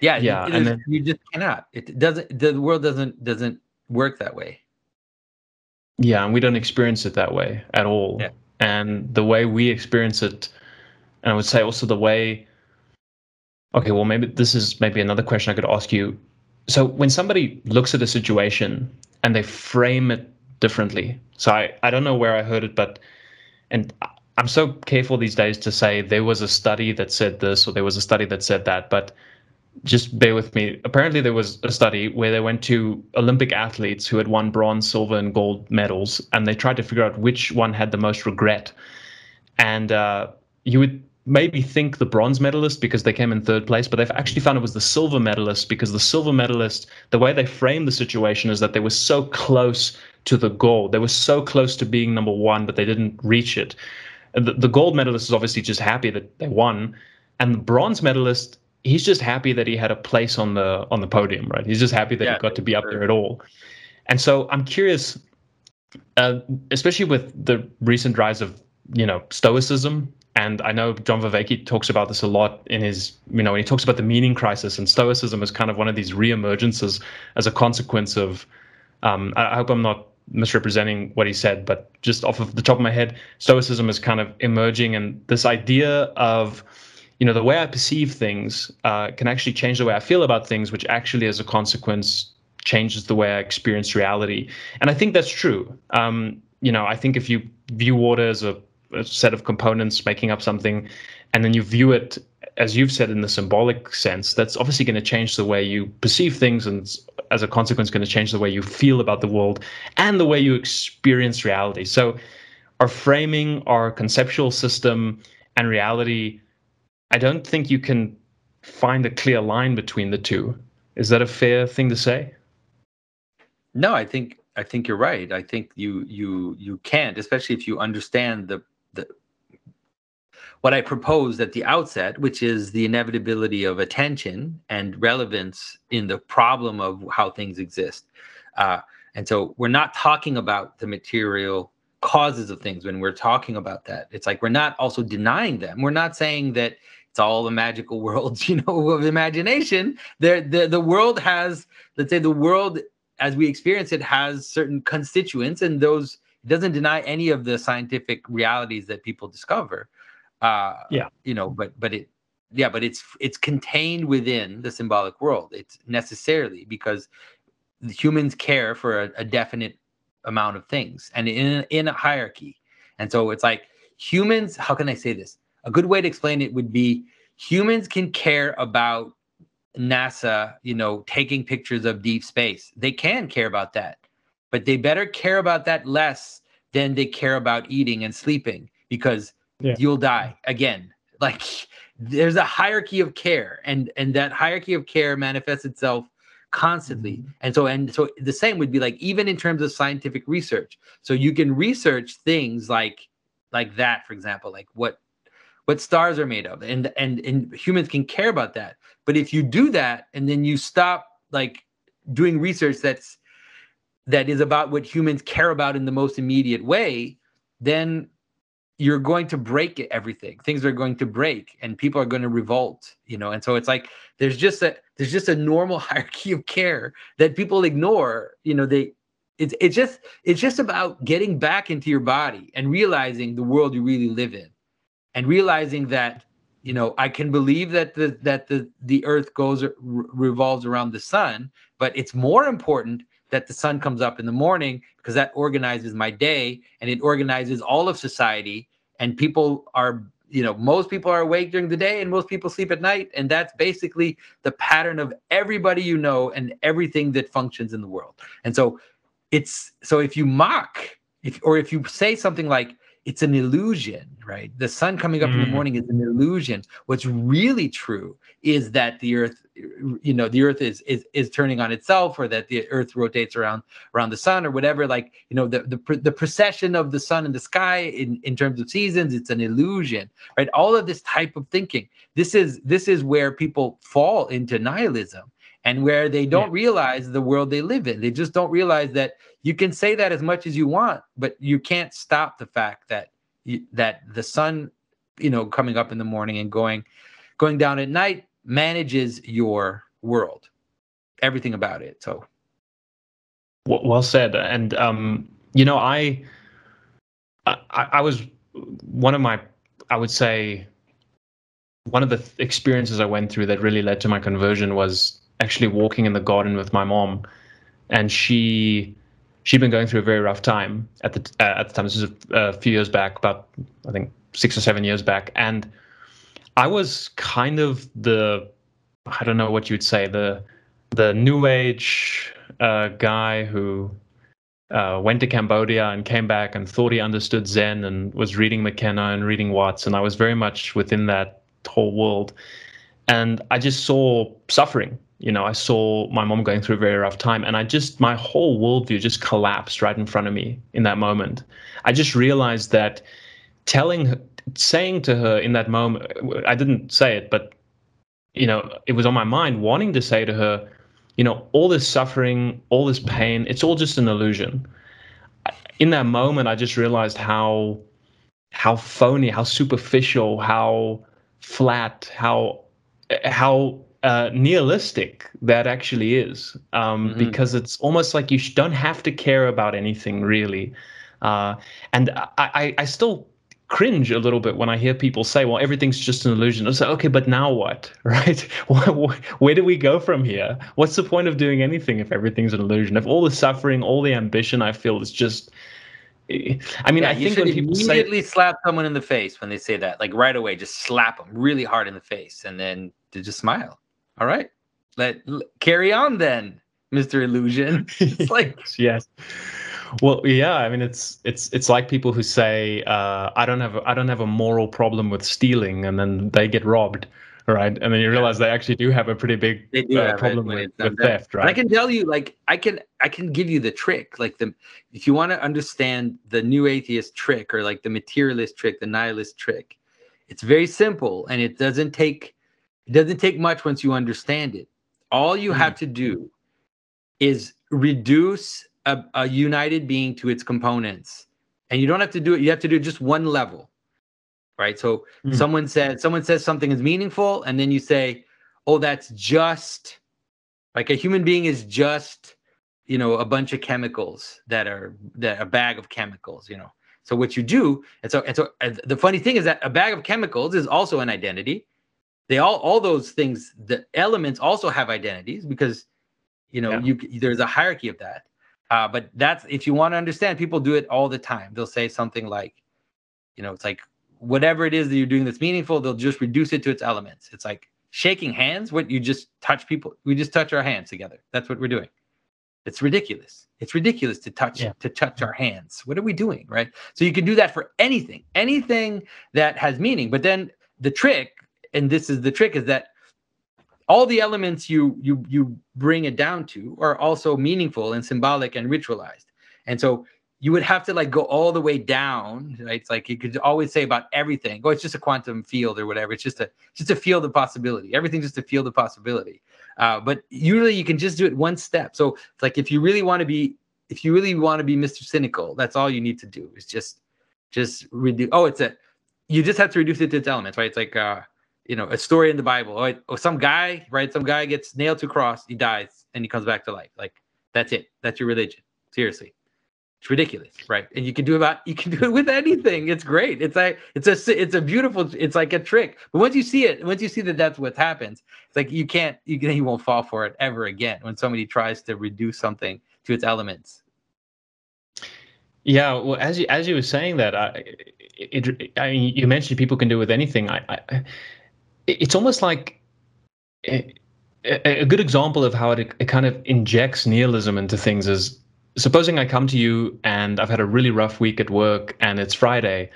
Yeah, yeah, and then, you just cannot. It doesn't. The world doesn't doesn't work that way. Yeah, and we don't experience it that way at all. Yeah and the way we experience it and i would say also the way okay well maybe this is maybe another question i could ask you. So when somebody looks at a situation and they frame it differently so i i don't know where i heard it but and i'm so careful these days to say there was a study that said this or there was a study that said that but just bear with me. Apparently, there was a study where they went to Olympic athletes who had won bronze, silver, and gold medals, and they tried to figure out which one had the most regret. And uh, you would maybe think the bronze medalist because they came in third place, but they've actually found it was the silver medalist because the silver medalist, the way they framed the situation is that they were so close to the goal. They were so close to being number one, but they didn't reach it. The, the gold medalist is obviously just happy that they won. And the bronze medalist he's just happy that he had a place on the on the podium, right? He's just happy that yeah, he got to be up there at all. And so I'm curious, uh, especially with the recent rise of you know stoicism, and I know John Vervaeke talks about this a lot in his you know when he talks about the meaning crisis, and stoicism is kind of one of these reemergences as a consequence of. Um, I, I hope I'm not misrepresenting what he said, but just off of the top of my head, stoicism is kind of emerging, and this idea of you know the way i perceive things uh, can actually change the way i feel about things which actually as a consequence changes the way i experience reality. And i think that's true. Um, you know i think if you view water as a, a, set of components making up something and then you view it as you've said in the symbolic sense that's obviously going to change the way you perceive things and as a consequence going to change the way you feel about the world and the way you experience reality. So our framing our conceptual system and reality I don't think you can find a clear line between the two. Is that a fair thing to say? No, I think I think you're right. I think you you you can't, especially if you understand the the what I proposed at the outset, which is the inevitability of attention and relevance in the problem of how things exist. Uh, and so we're not talking about the material causes of things when we're talking about that. It's like we're not also denying them. We're not saying that it's all the magical *laughs* worlds, you know, of imagination. There, the the world has, let's say, the world as we experience it has certain constituents, and those it doesn't deny any of the scientific realities that people discover. Uh, yeah, you know, but but it yeah, but it's it's contained within the symbolic world. It's necessarily because humans care for a, a definite amount of things and in in a hierarchy. And so it's like humans, how can I say this? A good way to explain it would be humans can care about NASA, you know, taking pictures of deep space. They can care about that, but they better care about that less than they care about eating and sleeping because yeah. you'll die again. *laughs* Like there's a hierarchy of care, and and that hierarchy of care manifests itself constantly. Mm-hmm. And so and so the same would be like even in terms of scientific research. So you can research things like like that, for example, like what what stars are made of. And and and humans can care about that. But if you do that and then you stop like doing research that's that is about what humans care about in the most immediate way then you're going to break everything. Things are going to break and people are going to revolt you know? And so it's like there's just a there's just a normal *laughs* hierarchy of care that people ignore you know? They it's it's just it's just about getting back into your body and realizing the world you really live in and realizing that you know i can believe that the that the the earth goes revolves around the sun but it's more important that the sun comes up in the morning because that organizes my day and it organizes all of society. And people are you know most people are awake during the day and most people sleep at night. And that's basically the pattern of everybody you know and everything that functions in the world. And so it's so if you mock if or if you say something like it's an illusion, right? The sun coming up mm. in the mm. morning is an illusion. What's really true is that the earth, you know, the earth is is is turning on itself, or that the earth rotates around around the sun, or whatever. Like you know, the the the precession of the sun in the sky in in terms of seasons, it's an illusion, right? All of this type of thinking. This is this is where people fall into nihilism and where they don't yeah. realize the world they live in. They just don't realize that you can say that as much as you want, but you can't stop the fact that you, that the sun, you know, coming up in the morning and going going down at night manages your world, everything about it. So, well said. And um, you know, I, I, I was one of my, I would say, one of the experiences I went through that really led to my conversion was actually walking in the garden with my mom, and she she'd been going through a very rough time at the uh, at the time. This is a, a, few years back, about I think six or seven years back, and I was kind of the I don't know what you'd say the the new age uh, guy who uh, went to Cambodia and came back and thought he understood Zen and was reading McKenna and reading Watts, and I was very much within that whole world. And I just saw suffering you know, I saw my mom going through a very rough time, and I just my whole worldview just collapsed right in front of me in that moment. I just realized that telling, her, saying to her in that moment, I didn't say it, but you know, it was on my mind, wanting to say to her, you know, all this suffering, all this pain, it's all just an illusion. In that moment, I just realized how how phony, how superficial, how flat, how how uh, nihilistic that actually is, um, mm-hmm. because it's almost like you don't have to care about anything really. Uh, and I, I, I, still cringe a little bit when I hear people say, "Well, everything's just an illusion." I say, "Okay, but now what? *laughs* Right? *laughs* Where do we go from here? What's the point of doing anything if everything's an illusion? If all the suffering, all the ambition I feel is just I mean, yeah, I think when people immediately say, slap someone in the face when they say that, like right away, just slap them really hard in the face, and then to just smile. All right. Let, let carry on then, Mr. Illusion. *laughs* It's like yes. Well, yeah. I mean, it's it's it's like people who say, uh, "I don't have a, I don't have a moral problem with stealing," and then they get robbed, right? And then you realize they actually do have a pretty big uh, problem with, with theft, right? I can tell you, like, I can I can give you the trick, like the if you want to understand the new atheist trick or like the materialist trick, the nihilist trick, it's very simple and it doesn't take it doesn't take much once you understand it. All you mm. have to do is reduce a, a, united being to its components. And you don't have to do it, you have to do just one level. Right. So mm. someone said someone says something is meaningful, and then you say, Oh, that's just like a human being is just, you know, a bunch of chemicals that are that a bag of chemicals, you know. So what you do, and so and so and the funny thing is that a bag of chemicals is also an identity they all all those things the elements also have identities because you know yeah. you there's a hierarchy of that. Uh, but that's if you want to understand people do it all the time. They'll say something like you know it's like whatever it is that you're doing that's meaningful they'll just reduce it to its elements. It's like shaking hands what you just touch people we just touch our hands together. That's what we're doing. It's ridiculous. It's ridiculous to touch yeah. to touch our hands. What are we doing right? So you can do that for anything anything that has meaning. But then the trick and this is the trick is that all the elements you you you bring it down to are also meaningful and symbolic and ritualized. And so you would have to like go all the way down right? It's like you could always say about everything oh it's just a quantum field or whatever. It's just a just a field of possibility. Everything's just a field of possibility. Uh, but usually you can just do it one step. So it's like if you really want to be if you really want to be mr cynical that's all you need to do is just just reduce oh it's a you just have to reduce it to its elements right? It's like uh you know, a story in the Bible. Or, or some guy, right? Some guy gets nailed to a cross, he dies, and he comes back to life. Like that's it. That's your religion. Seriously. It's ridiculous, right? And you can do about you can do it with anything. It's great. It's like it's a it's a beautiful. It's like a trick. But once you see it, once you see that that's what happens, it's like you can't you can you won't fall for it ever again. When somebody tries to reduce something to its elements. Yeah, well, as you as you were saying that, I, it, I mean, you mentioned people can do with anything. I, I it's almost like a, a, good example of how it, it kind of injects nihilism into things is supposing I come to you and I've had a really rough week at work and it's Friday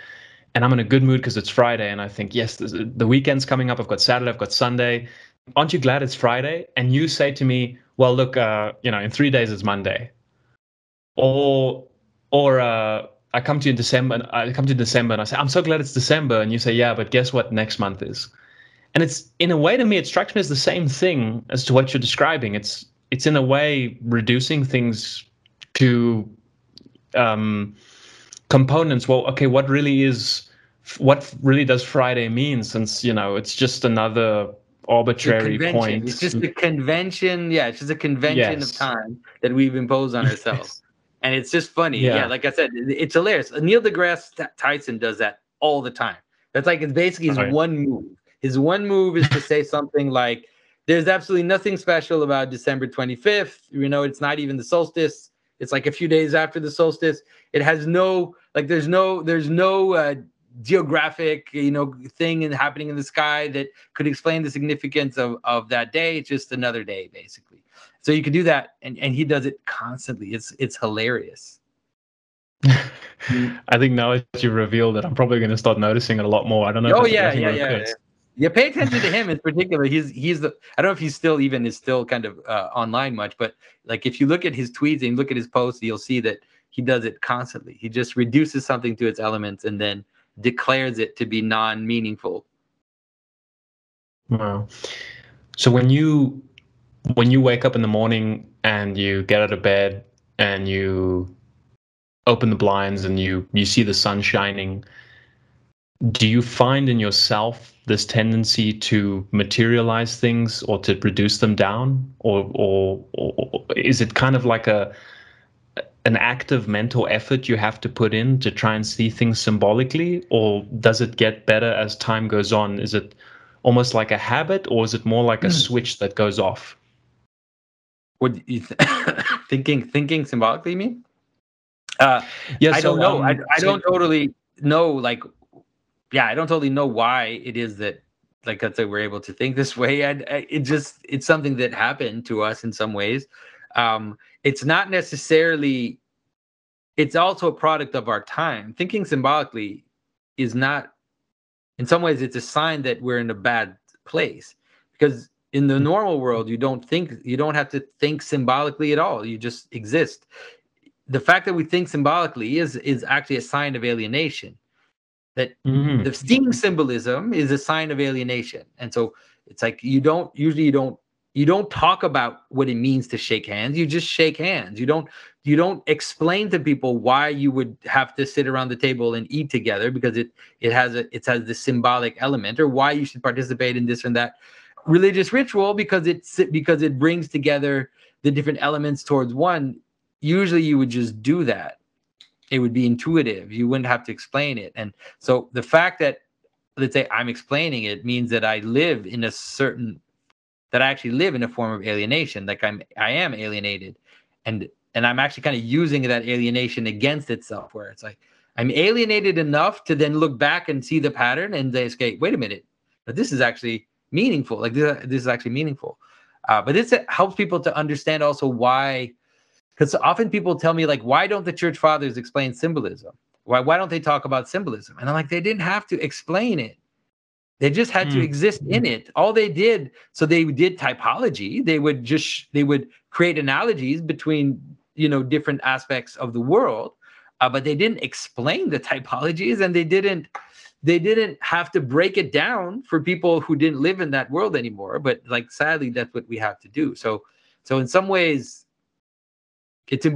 and I'm in a good mood because it's Friday and I think, yes, the weekend's coming up. I've got Saturday, I've got Sunday. Aren't you glad it's Friday? And you say to me, well, look, uh, you know, in three days it's Monday. Or, or, uh, I come to you in December. And I come to December and I say, I'm so glad it's December. And you say, yeah, but guess what? Next month is and it's in a way to me it strikes me as the same thing as to what you're describing. It's it's in a way reducing things to um, components. Well okay what really is what really does friday mean since you know it's just another arbitrary point it's just a convention. Yeah it's just a convention yes. of time that we've imposed on *laughs* ourselves. And it's just funny. Yeah. yeah. like i said it's hilarious. Neil degrasse tyson does that all the time. That's like it's basically his right. one move his one move is to say *laughs* something like, "There's absolutely nothing special about December 25th. You know, it's not even the solstice. It's like a few days after the solstice. It has no like. There's no. There's no." Uh, geographic you know thing and happening in the sky that could explain the significance of of that day it's just another day basically so you can do that and and he does it constantly it's it's hilarious *laughs* I think now that you've revealed it, I'm probably going to start noticing it a lot more. I don't know. Oh yeah, yeah, yeah, yeah, pay attention to him in particular. He's he's the I don't know if he's still even is still kind of uh, online much, but like if you look at his tweets and look at his posts, you'll see that he does it constantly. He just reduces something to its elements and then declares it to be non-meaningful. Wow. So when you when you wake up in the morning and you get out of bed and you open the blinds and you you see the sun shining, do you find in yourself this tendency to materialize things or to reduce them down? Or, or, or is it kind of like a an active mental effort you have to put in to try and see things symbolically? Or does it get better as time goes on? Is it almost like a habit or is it more like a mm. switch that goes off? What you th- *laughs* thinking thinking symbolically you mean? Uh yeah so, i don't know. Um, I, I so, don't totally know like yeah, I don't totally know why it is that like I said we're able to think this way. And it just it's something that happened to us in some ways. Um, it's not necessarily. It's also a product of our time. Thinking symbolically is not. In some ways, it's a sign that we're in a bad place because in the normal world you don't think you don't have to think symbolically at all you just exist the fact that we think symbolically is is actually a sign of alienation that mm-hmm. the steam symbolism is a sign of alienation. And so it's like you don't usually you don't you don't talk about what it means to shake hands. You just shake hands. You don't you don't explain to people why you would have to sit around the table and eat together because it it has a it has this symbolic element or why you should participate in this and that religious ritual because it's because it brings together the different elements towards one. Usually you would just do that it would be intuitive you wouldn't have to explain it and so the fact that let's say I'm explaining it means that I live in a certain that I actually live in a form of alienation. Like I'm I am alienated. And and I'm actually kind of using that alienation against itself, where it's like I'm alienated enough to then look back and see the pattern and they say, wait a minute, but this is actually meaningful. Like this, this is actually meaningful. Uh, but this helps people to understand also why, because often people tell me like, why don't the church fathers explain symbolism? Why why don't they talk about symbolism? And I'm like, they didn't have to explain it. They just had mm. to exist in it. All they did, so they did typology. They would just they would create analogies between you know different aspects of the world, uh, but they didn't explain the typologies, and they didn't they didn't have to break it down for people who didn't live in that world anymore. But like sadly, that's what we have to do. So so in some ways, it's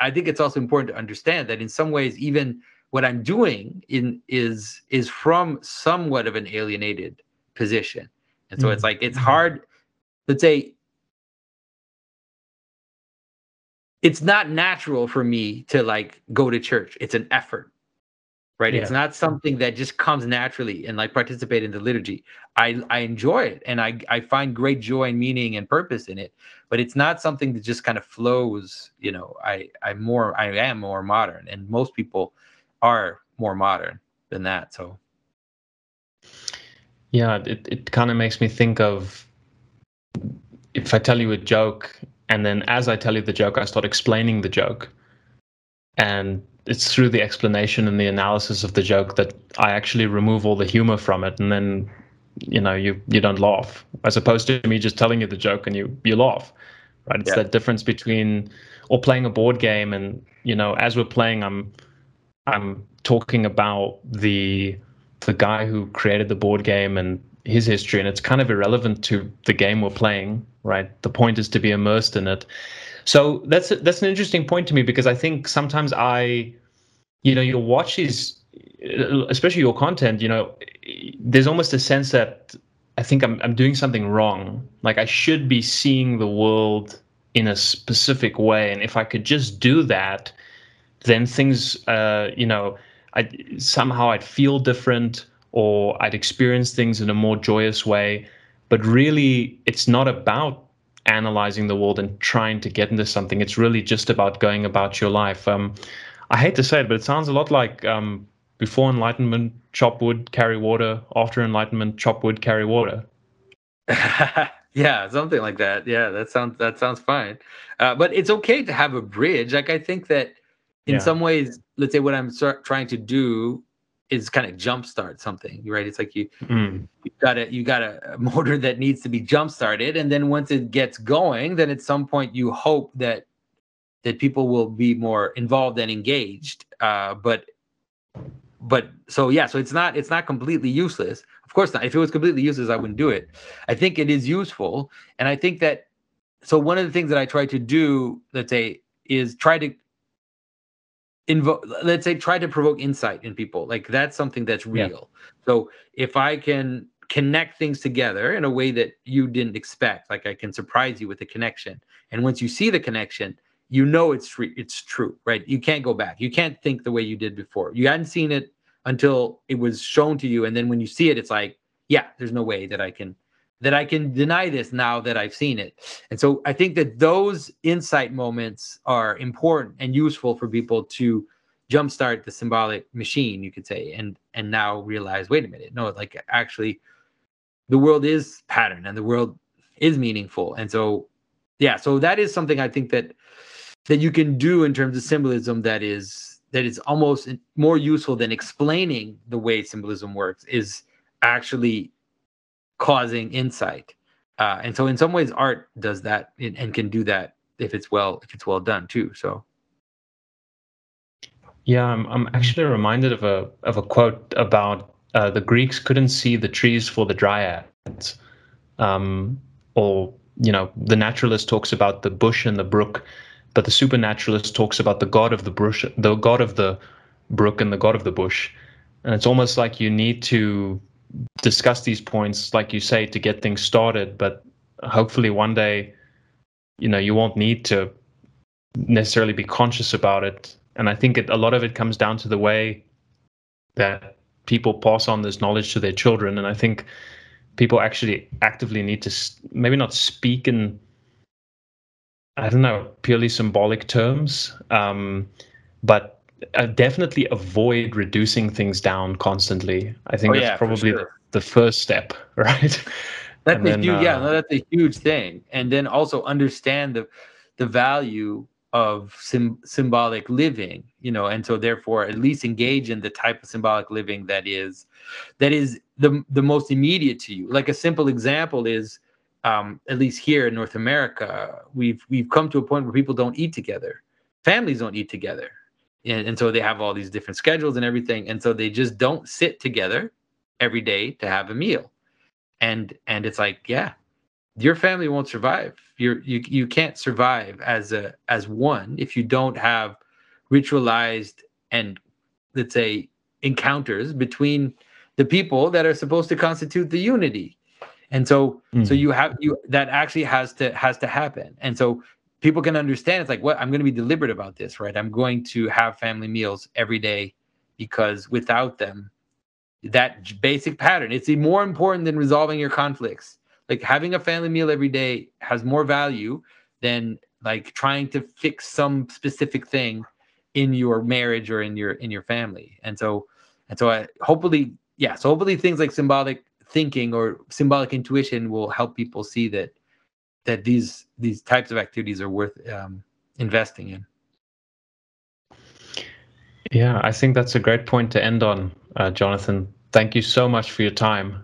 I think it's also important to understand that in some ways, even what I'm doing in is is from somewhat of an alienated position. And so mm-hmm. it's like it's hard, let's say it's not natural for me to like go to church. It's an effort. Right. Yeah. It's not something that just comes naturally and like participate in the liturgy. I I enjoy it and I I find great joy and meaning and purpose in it, but it's not something that just kind of flows, you know. I I'm more I am more modern and most people are more modern than that. So, yeah, it, it kind of makes me think of if I tell you a joke, and then as I tell you the joke, I start explaining the joke. And it's through the explanation and the analysis of the joke that I actually remove all the humor from it. And then, you know, you, you don't laugh, as opposed to me just telling you the joke and you, you laugh, right? It's yeah. that difference between, or playing a board game. And, you know, as we're playing, I'm, I'm talking about the the guy who created the board game and his history, and it's kind of irrelevant to the game we're playing, right? The point is to be immersed in it. So that's that's an interesting point to me because I think sometimes I, you know, you watch these, especially your content. You know, there's almost a sense that I think I'm I'm doing something wrong. Like I should be seeing the world in a specific way, and if I could just do that, then things, uh, you know, I somehow I'd feel different or I'd experience things in a more joyous way. But really, it's not about analyzing the world and trying to get into something. It's really just about going about your life. Um, I hate to say it, but it sounds a lot like um, before enlightenment, chop wood, carry water. After enlightenment, chop wood, carry water. *laughs* yeah, something like that. Yeah, that sounds that sounds fine. Uh, but it's okay to have a bridge. Like I think that in yeah. some ways, let's say what I'm trying to do is kind of jumpstart something, right? It's like you mm. you got a you got a motor that needs to be jump started, and then once it gets going, then at some point you hope that that people will be more involved and engaged. Uh, but but so yeah, so it's not it's not completely useless. Of course not. If it was completely useless, I wouldn't do it. I think it is useful, and I think that so one of the things that I try to do, let's say, is try to invoke let's say try to provoke insight in people. Like that's something that's real. Yeah. so if i can connect things together in a way that you didn't expect like i can surprise you with a connection. And once you see the connection you know it's re- it's true right? You can't go back. You can't think the way you did before. You hadn't seen it until it was shown to you. And then when you see it it's like yeah there's no way that i can that I can deny this now that I've seen it. And so I think that those insight moments are important and useful for people to jumpstart the symbolic machine, you could say, and and now realize, wait a minute, no, like actually the world is pattern and the world is meaningful. And so yeah, so that is something I think that that you can do in terms of symbolism that is that is almost more useful than explaining the way symbolism works is actually causing insight. Uh, and so in some ways art does that and, and can do that if it's well if it's well done too. So yeah, I'm I'm actually reminded of a of a quote about uh, the Greeks couldn't see the trees for the dryads, um, or you know the naturalist talks about the bush and the brook, but the supernaturalist talks about the god of the bush, the god of the brook and the god of the bush, and it's almost like you need to discuss these points, like you say, to get things started. But hopefully, one day, you know, you won't need to necessarily be conscious about it. And I think it, a lot of it comes down to the way that people pass on this knowledge to their children and i think people actually actively need to maybe not speak in i don't know purely symbolic terms um, but uh, definitely avoid reducing things down constantly i think oh, that's yeah, probably sure. the, the first step *laughs* right that's and a then, huge, uh, yeah, no, that's a huge thing. And then also understand the the value of sim- symbolic living, you know, and so therefore at least engage in the type of symbolic living that is that is the the most immediate to you. Like a simple example is um, at least here in North America, we've we've come to a point where people don't eat together. Families don't eat together. And, and so they have all these different schedules and everything. And so they just don't sit together every day to have a meal and and it's like yeah your family won't survive you're you, you can't survive as a as one if you don't have ritualized and let's say encounters between the people that are supposed to constitute the unity and so mm. so you have you that actually has to has to happen and so people can understand it's like what i'm going to be deliberate about this right i'm going to have family meals every day because without them that basic pattern. It's more important than resolving your conflicts. Like having a family meal every day has more value than like trying to fix some specific thing in your marriage or in your in your family. And so and so I hopefully yeah, so hopefully things like symbolic thinking or symbolic intuition will help people see that that these these types of activities are worth um, investing in. Yeah, I think that's a great point to end on, uh, Jonathan. Thank you so much for your time.